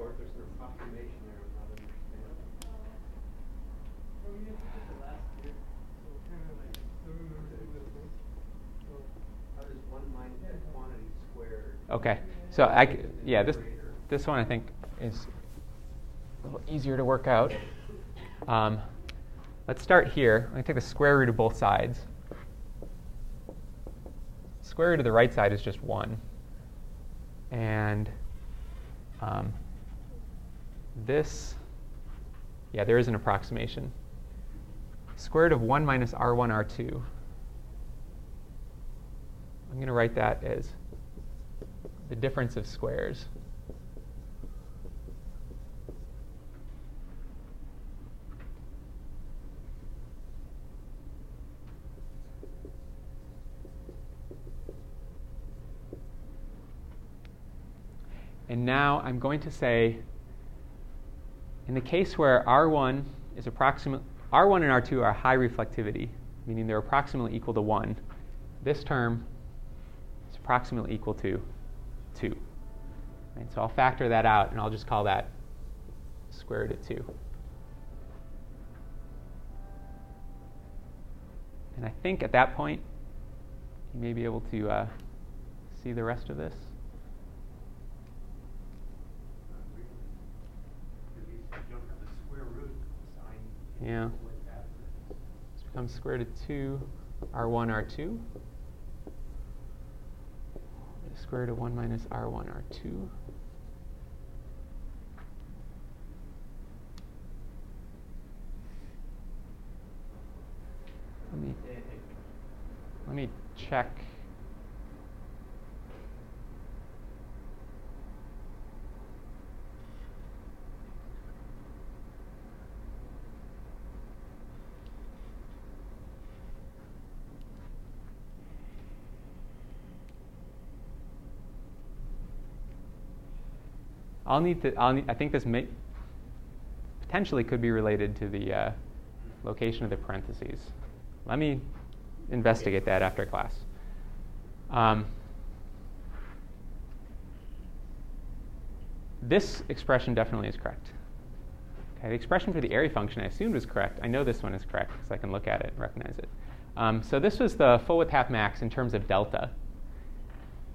[SPEAKER 3] Or there's an approximation there, I'm not understanding.
[SPEAKER 5] Well, we didn't get the last year, so kind of like, don't remember the equipment. So,
[SPEAKER 3] How does one minus that quantity squared?
[SPEAKER 1] Okay, so I, yeah, this, this one I think is a little easier to work out. Um, let's start here. I'm going to take the square root of both sides. Square root of the right side is just 1. And um, this, yeah, there is an approximation. Square root of 1 minus r1, r2. I'm going to write that as the difference of squares. And now I'm going to say, in the case where R1 is approximate, R1 and R2 are high reflectivity, meaning they're approximately equal to 1, this term is approximately equal to 2. Right, so I'll factor that out, and I'll just call that square root of 2. And I think at that point, you may be able to uh, see the rest of this. Yeah. This becomes square root of 2 r1, r2. Square root of 1 minus r1, r2. Let me, let me check. I'll need to. I'll need, I think this may potentially could be related to the uh, location of the parentheses. Let me investigate that after class. Um, this expression definitely is correct. Okay, the expression for the Airy function I assumed was correct. I know this one is correct because I can look at it and recognize it. Um, so this was the full width half max in terms of delta.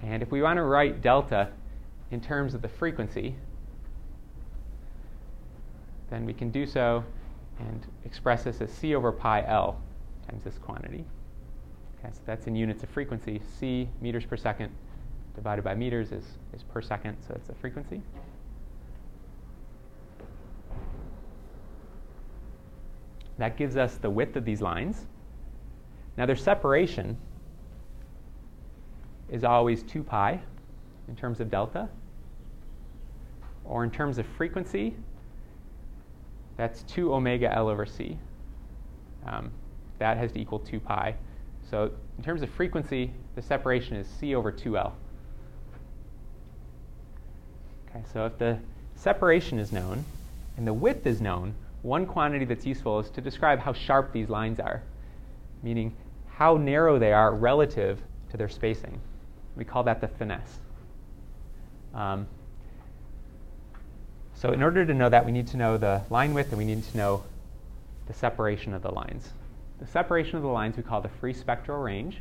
[SPEAKER 1] And if we want to write delta in terms of the frequency, then we can do so and express this as c over pi l times this quantity. Okay, so that's in units of frequency. c meters per second divided by meters is, is per second, so it's a frequency. That gives us the width of these lines. Now their separation is always 2 pi in terms of delta, or in terms of frequency, that's 2 omega L over C. Um, that has to equal 2 pi. So in terms of frequency, the separation is C over 2L. Okay, so if the separation is known and the width is known, one quantity that's useful is to describe how sharp these lines are, meaning how narrow they are relative to their spacing. We call that the finesse. Um, so in order to know that, we need to know the line width and we need to know the separation of the lines. The separation of the lines we call the free spectral range.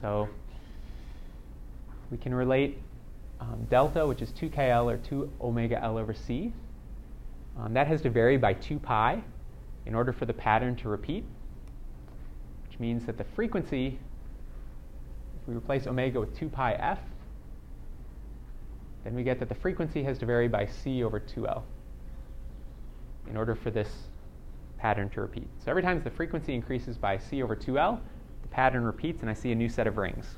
[SPEAKER 1] So we can relate um, delta, which is 2kl or 2 omega L over c. Um, that has to vary by 2 pi in order for the pattern to repeat, which means that the frequency, we replace omega with 2 pi f, then we get that the frequency has to vary by c over 2l in order for this pattern to repeat. So every time the frequency increases by c over 2l, the pattern repeats and I see a new set of rings.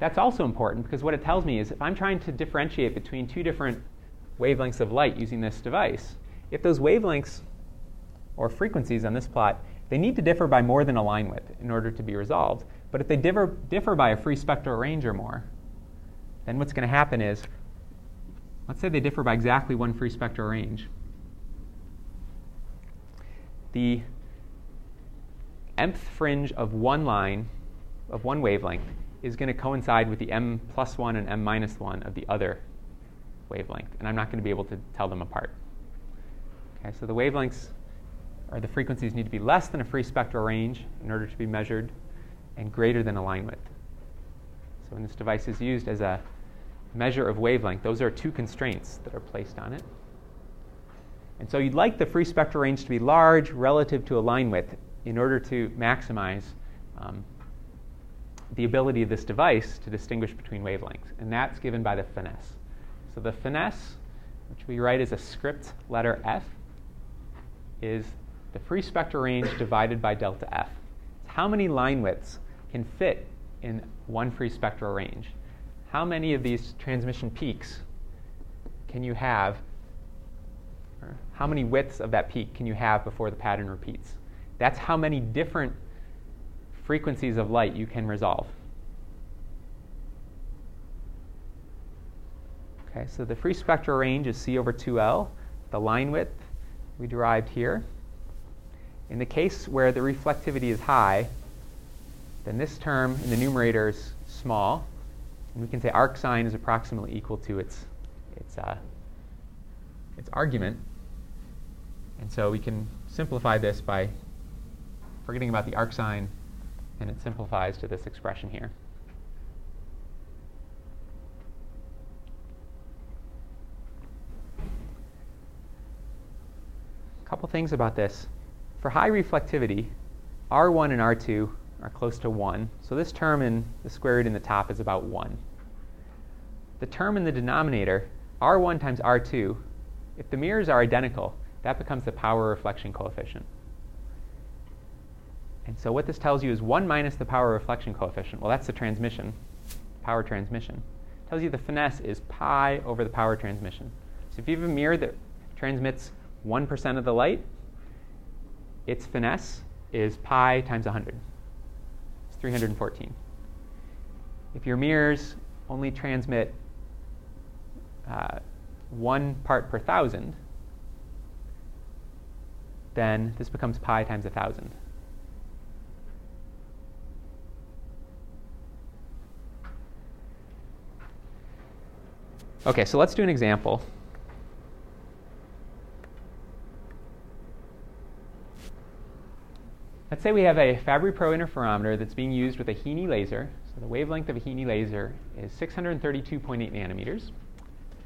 [SPEAKER 1] That's also important because what it tells me is if I'm trying to differentiate between two different wavelengths of light using this device, if those wavelengths or frequencies on this plot, they need to differ by more than a line width in order to be resolved. But if they differ, differ by a free spectral range or more, then what's going to happen is, let's say they differ by exactly one free spectral range. The mth fringe of one line, of one wavelength, is going to coincide with the m plus 1 and m minus 1 of the other wavelength, and I'm not going to be able to tell them apart. Okay, so the wavelengths or the frequencies need to be less than a free spectral range in order to be measured and greater than a line width. So when this device is used as a measure of wavelength, those are two constraints that are placed on it. And so you'd like the free spectral range to be large relative to a line width in order to maximize um, the ability of this device to distinguish between wavelengths. And that's given by the finesse. So the finesse, which we write as a script letter F, is the free spectral range divided by delta F. How many line widths can fit in one free spectral range. How many of these transmission peaks can you have? How many widths of that peak can you have before the pattern repeats? That's how many different frequencies of light you can resolve. Okay, so the free spectral range is C over 2L. The line width we derived here. In the case where the reflectivity is high, then this term in the numerator is small, and we can say arc sine is approximately equal to its, its, uh, its argument. And so we can simplify this by forgetting about the arc sine, and it simplifies to this expression here. A couple things about this. For high reflectivity, R1 and R2 are close to 1. So this term in the square root in the top is about 1. The term in the denominator, R1 times R2, if the mirrors are identical, that becomes the power reflection coefficient. And so what this tells you is 1 minus the power reflection coefficient. Well, that's the transmission, power transmission. Tells you the finesse is pi over the power transmission. So if you have a mirror that transmits 1% of the light, its finesse is pi times 100. It's 314. If your mirrors only transmit uh, one part per thousand, then this becomes pi times a thousand. Okay, so let's do an example. Let's say we have a Fabry-Perot interferometer that's being used with a HeNe laser. So the wavelength of a HeNe laser is 632.8 nanometers,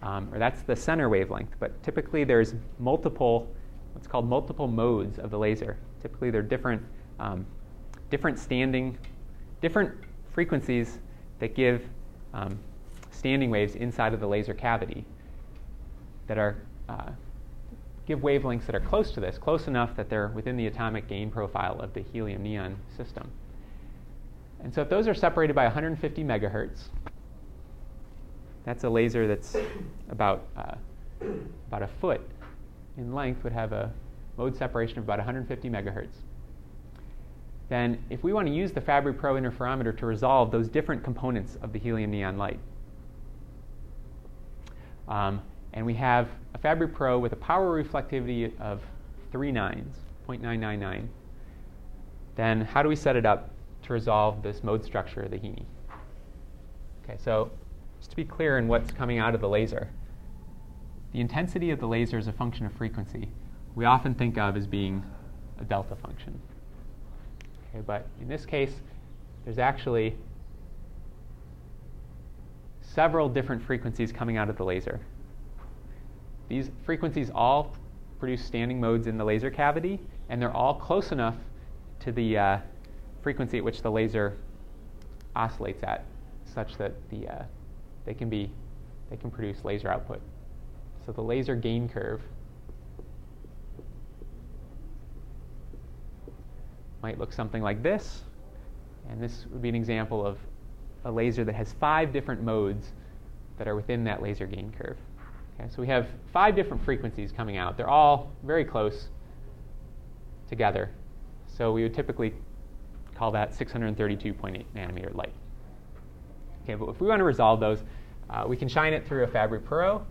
[SPEAKER 1] um, or that's the center wavelength. But typically there's multiple, what's called multiple modes of the laser. Typically they're different, um, different standing, different frequencies that give um, standing waves inside of the laser cavity that are uh, give wavelengths that are close to this, close enough that they're within the atomic gain profile of the helium neon system. And so if those are separated by 150 megahertz, that's a laser that's about, uh, about a foot in length, would have a mode separation of about 150 megahertz. Then, if we want to use the Fabry-Perot interferometer to resolve those different components of the helium neon light, um, and we have a Fabry-Perot with a power reflectivity of 3 nines, 0.999, then how do we set it up to resolve this mode structure of the HeNe? Okay, so just to be clear in what's coming out of the laser, the intensity of the laser is a function of frequency. We often think of as being a delta function. Okay, but in this case, there's actually several different frequencies coming out of the laser. These frequencies all produce standing modes in the laser cavity, and they're all close enough to the uh, frequency at which the laser oscillates at, such that the, uh, they, can be, they can produce laser output. So the laser gain curve might look something like this. And this would be an example of a laser that has five different modes that are within that laser gain curve. Okay, so we have five different frequencies coming out. They're all very close together. So we would typically call that 632.8 nanometer light. Okay, but if we want to resolve those, uh, we can shine it through a Fabry-Perot.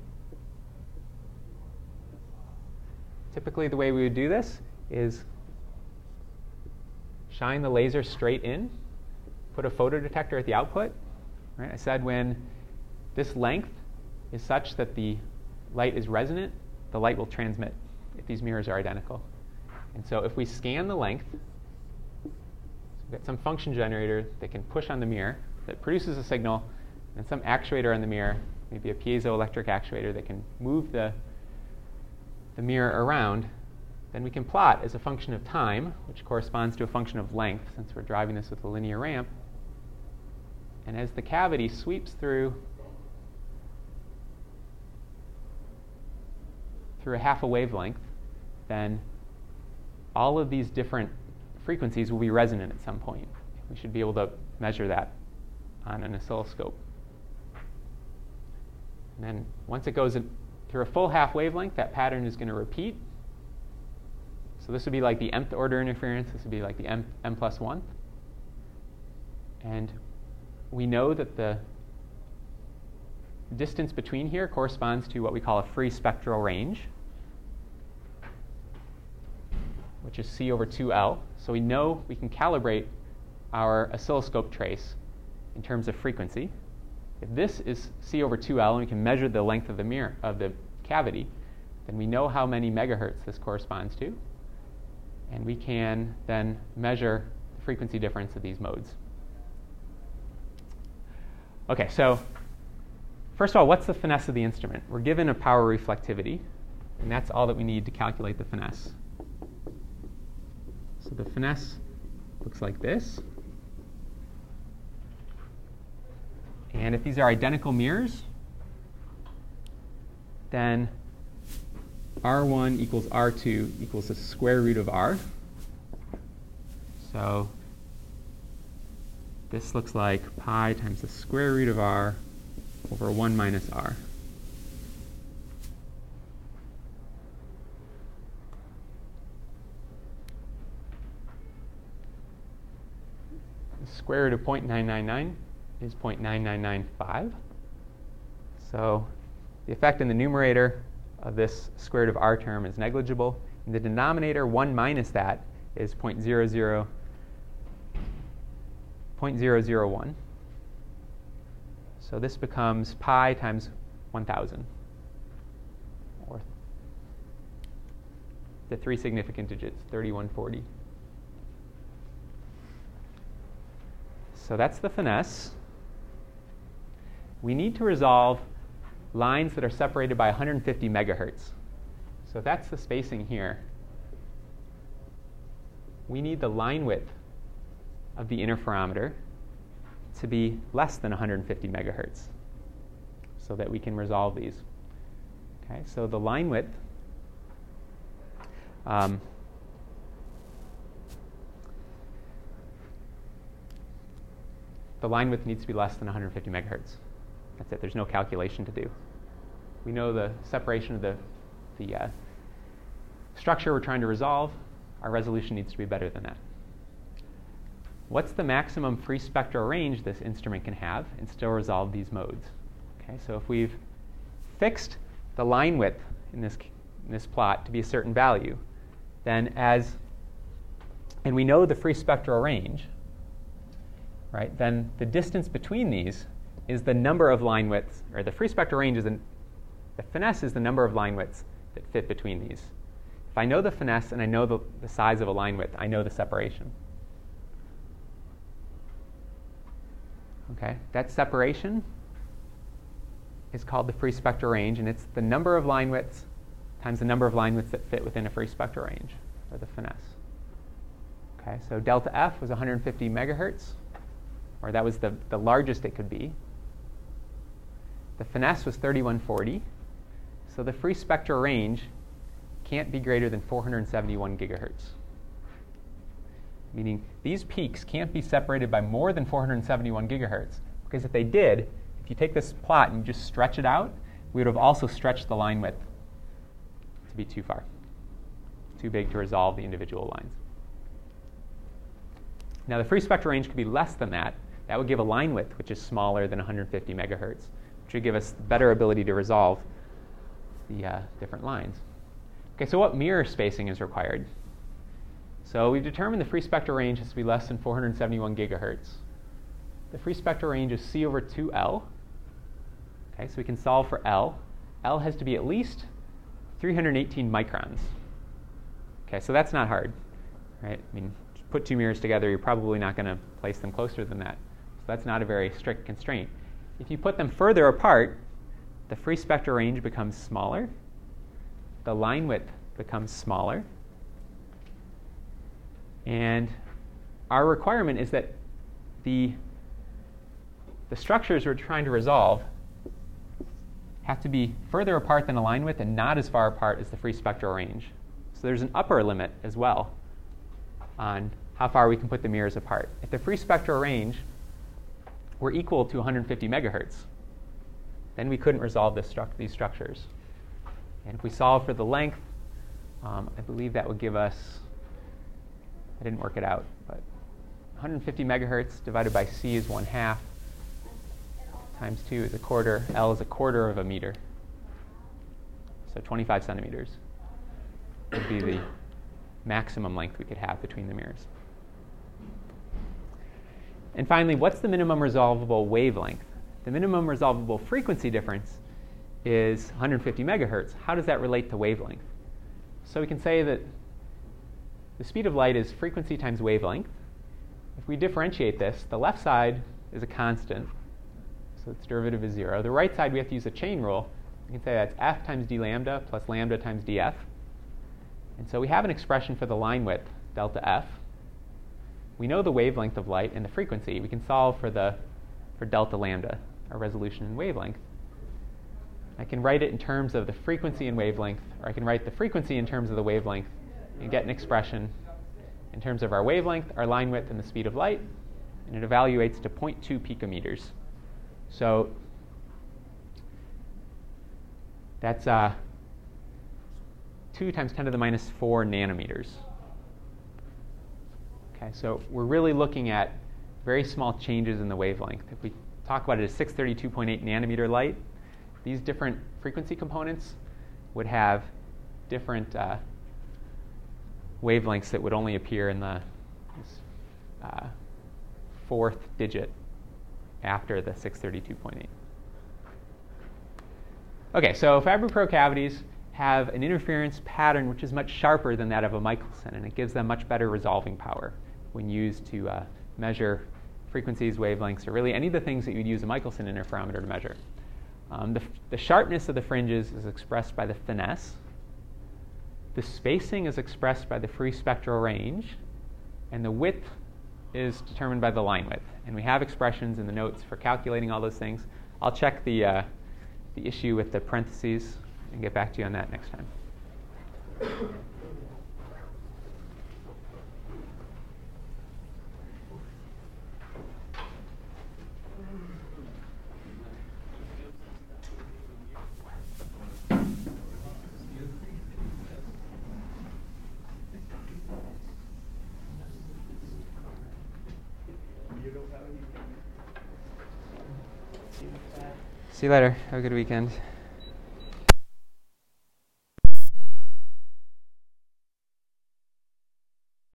[SPEAKER 1] Typically, the way we would do this is shine the laser straight in, put a photodetector at the output. Right? I said when this length is such that the light is resonant, the light will transmit if these mirrors are identical. And so if we scan the length, so we've got some function generator that can push on the mirror that produces a signal, and some actuator on the mirror, maybe a piezoelectric actuator that can move the, the mirror around, then we can plot as a function of time, which corresponds to a function of length, since we're driving this with a linear ramp. And as the cavity sweeps through through a half a wavelength, then all of these different frequencies will be resonant at some point. We should be able to measure that on an oscilloscope. And then once it goes through a full half wavelength, that pattern is going to repeat. So this would be like the nth order interference. This would be like the m, m plus 1. And we know that the distance between here corresponds to what we call a free spectral range which is C over 2L. So we know we can calibrate our oscilloscope trace in terms of frequency. If this is C over 2L and we can measure the length of the mirror of the cavity, then we know how many megahertz this corresponds to. And we can then measure the frequency difference of these modes. Okay, so first of all, what's the finesse of the instrument? We're given a power reflectivity, and that's all that we need to calculate the finesse. So the finesse looks like this. And if these are identical mirrors, then R1 equals R2 equals the square root of R. So this looks like pi times the square root of R over 1 minus R. square root of 0.999 is 0.9995. So the effect in the numerator of this square root of r term is negligible. In the denominator, 1 minus that is 0.00, 0.001. So this becomes pi times 1000. Or the three significant digits, 3140. So that's the finesse. We need to resolve lines that are separated by 150 megahertz. So that's the spacing here. We need the line width of the interferometer to be less than 150 megahertz so that we can resolve these. Okay, so the line width um, the line width needs to be less than 150 megahertz. That's it. There's no calculation to do. We know the separation of the, the uh, structure we're trying to resolve. Our resolution needs to be better than that. What's the maximum free spectral range this instrument can have and still resolve these modes? Okay, so if we've fixed the line width in this, in this plot to be a certain value, then as, and we know the free spectral range, right, then the distance between these is the number of line widths, or the free spectral range is, an, the finesse is the number of line widths that fit between these. If I know the finesse and I know the, the size of a line width, I know the separation. Okay, that separation is called the free spectral range, and it's the number of line widths times the number of line widths that fit within a free spectral range, or the finesse. Okay, so delta F was 150 megahertz, or that was the, the largest it could be. The finesse was 3140, so the free spectral range can't be greater than 471 gigahertz. Meaning these peaks can't be separated by more than 471 gigahertz, because if they did, if you take this plot and you just stretch it out, we would have also stretched the line width to be too far, too big to resolve the individual lines. Now, the free spectral range could be less than that. That would give a line width which is smaller than 150 megahertz, which would give us better ability to resolve the uh, different lines. Okay, so what mirror spacing is required? So we've determined the free spectral range has to be less than 471 gigahertz. The free spectral range is C over 2L. Okay, so we can solve for L. L has to be at least 318 microns. Okay, so that's not hard, right? I mean, put two mirrors together, you're probably not going to place them closer than that. So that's not a very strict constraint. If you put them further apart, the free spectral range becomes smaller, the line width becomes smaller, and our requirement is that the, the structures we're trying to resolve have to be further apart than a line width and not as far apart as the free spectral range. So there's an upper limit as well on how far we can put the mirrors apart. If the free spectral range were equal to 150 megahertz, then we couldn't resolve stru- these structures. And if we solve for the length, um, I believe that would give us, I didn't work it out, but 150 megahertz divided by c is 1 half times 2 is a quarter. L is a quarter of a meter. So 25 centimeters would be the maximum length we could have between the mirrors. And finally, what's the minimum resolvable wavelength? The minimum resolvable frequency difference is 150 megahertz. How does that relate to wavelength? So we can say that the speed of light is frequency times wavelength. If we differentiate this, the left side is a constant, so its derivative is zero. The right side, we have to use a chain rule. We can say that's f times d lambda plus lambda times df. And so we have an expression for the line width, delta f. We know the wavelength of light and the frequency. We can solve for the for delta lambda, our resolution and wavelength. I can write it in terms of the frequency and wavelength, or I can write the frequency in terms of the wavelength and get an expression in terms of our wavelength, our line width, and the speed of light, and it evaluates to 0.2 picometers. So that's uh, 2 times 10 to the minus 4 nanometers. Okay, so we're really looking at very small changes in the wavelength. If we talk about it as 632.8 nanometer light, these different frequency components would have different uh, wavelengths that would only appear in the uh, fourth digit after the 632.8. Okay, so Fabry-Perot cavities have an interference pattern which is much sharper than that of a Michelson, and it gives them much better resolving power when used to uh, measure frequencies, wavelengths, or really any of the things that you'd use a Michelson interferometer to measure. Um, the, the sharpness of the fringes is expressed by the finesse. The spacing is expressed by the free spectral range, and the width is determined by the line width. And we have expressions in the notes for calculating all those things. I'll check the, uh, the issue with the parentheses and get back to you on that next time. See you later. Have a good weekend.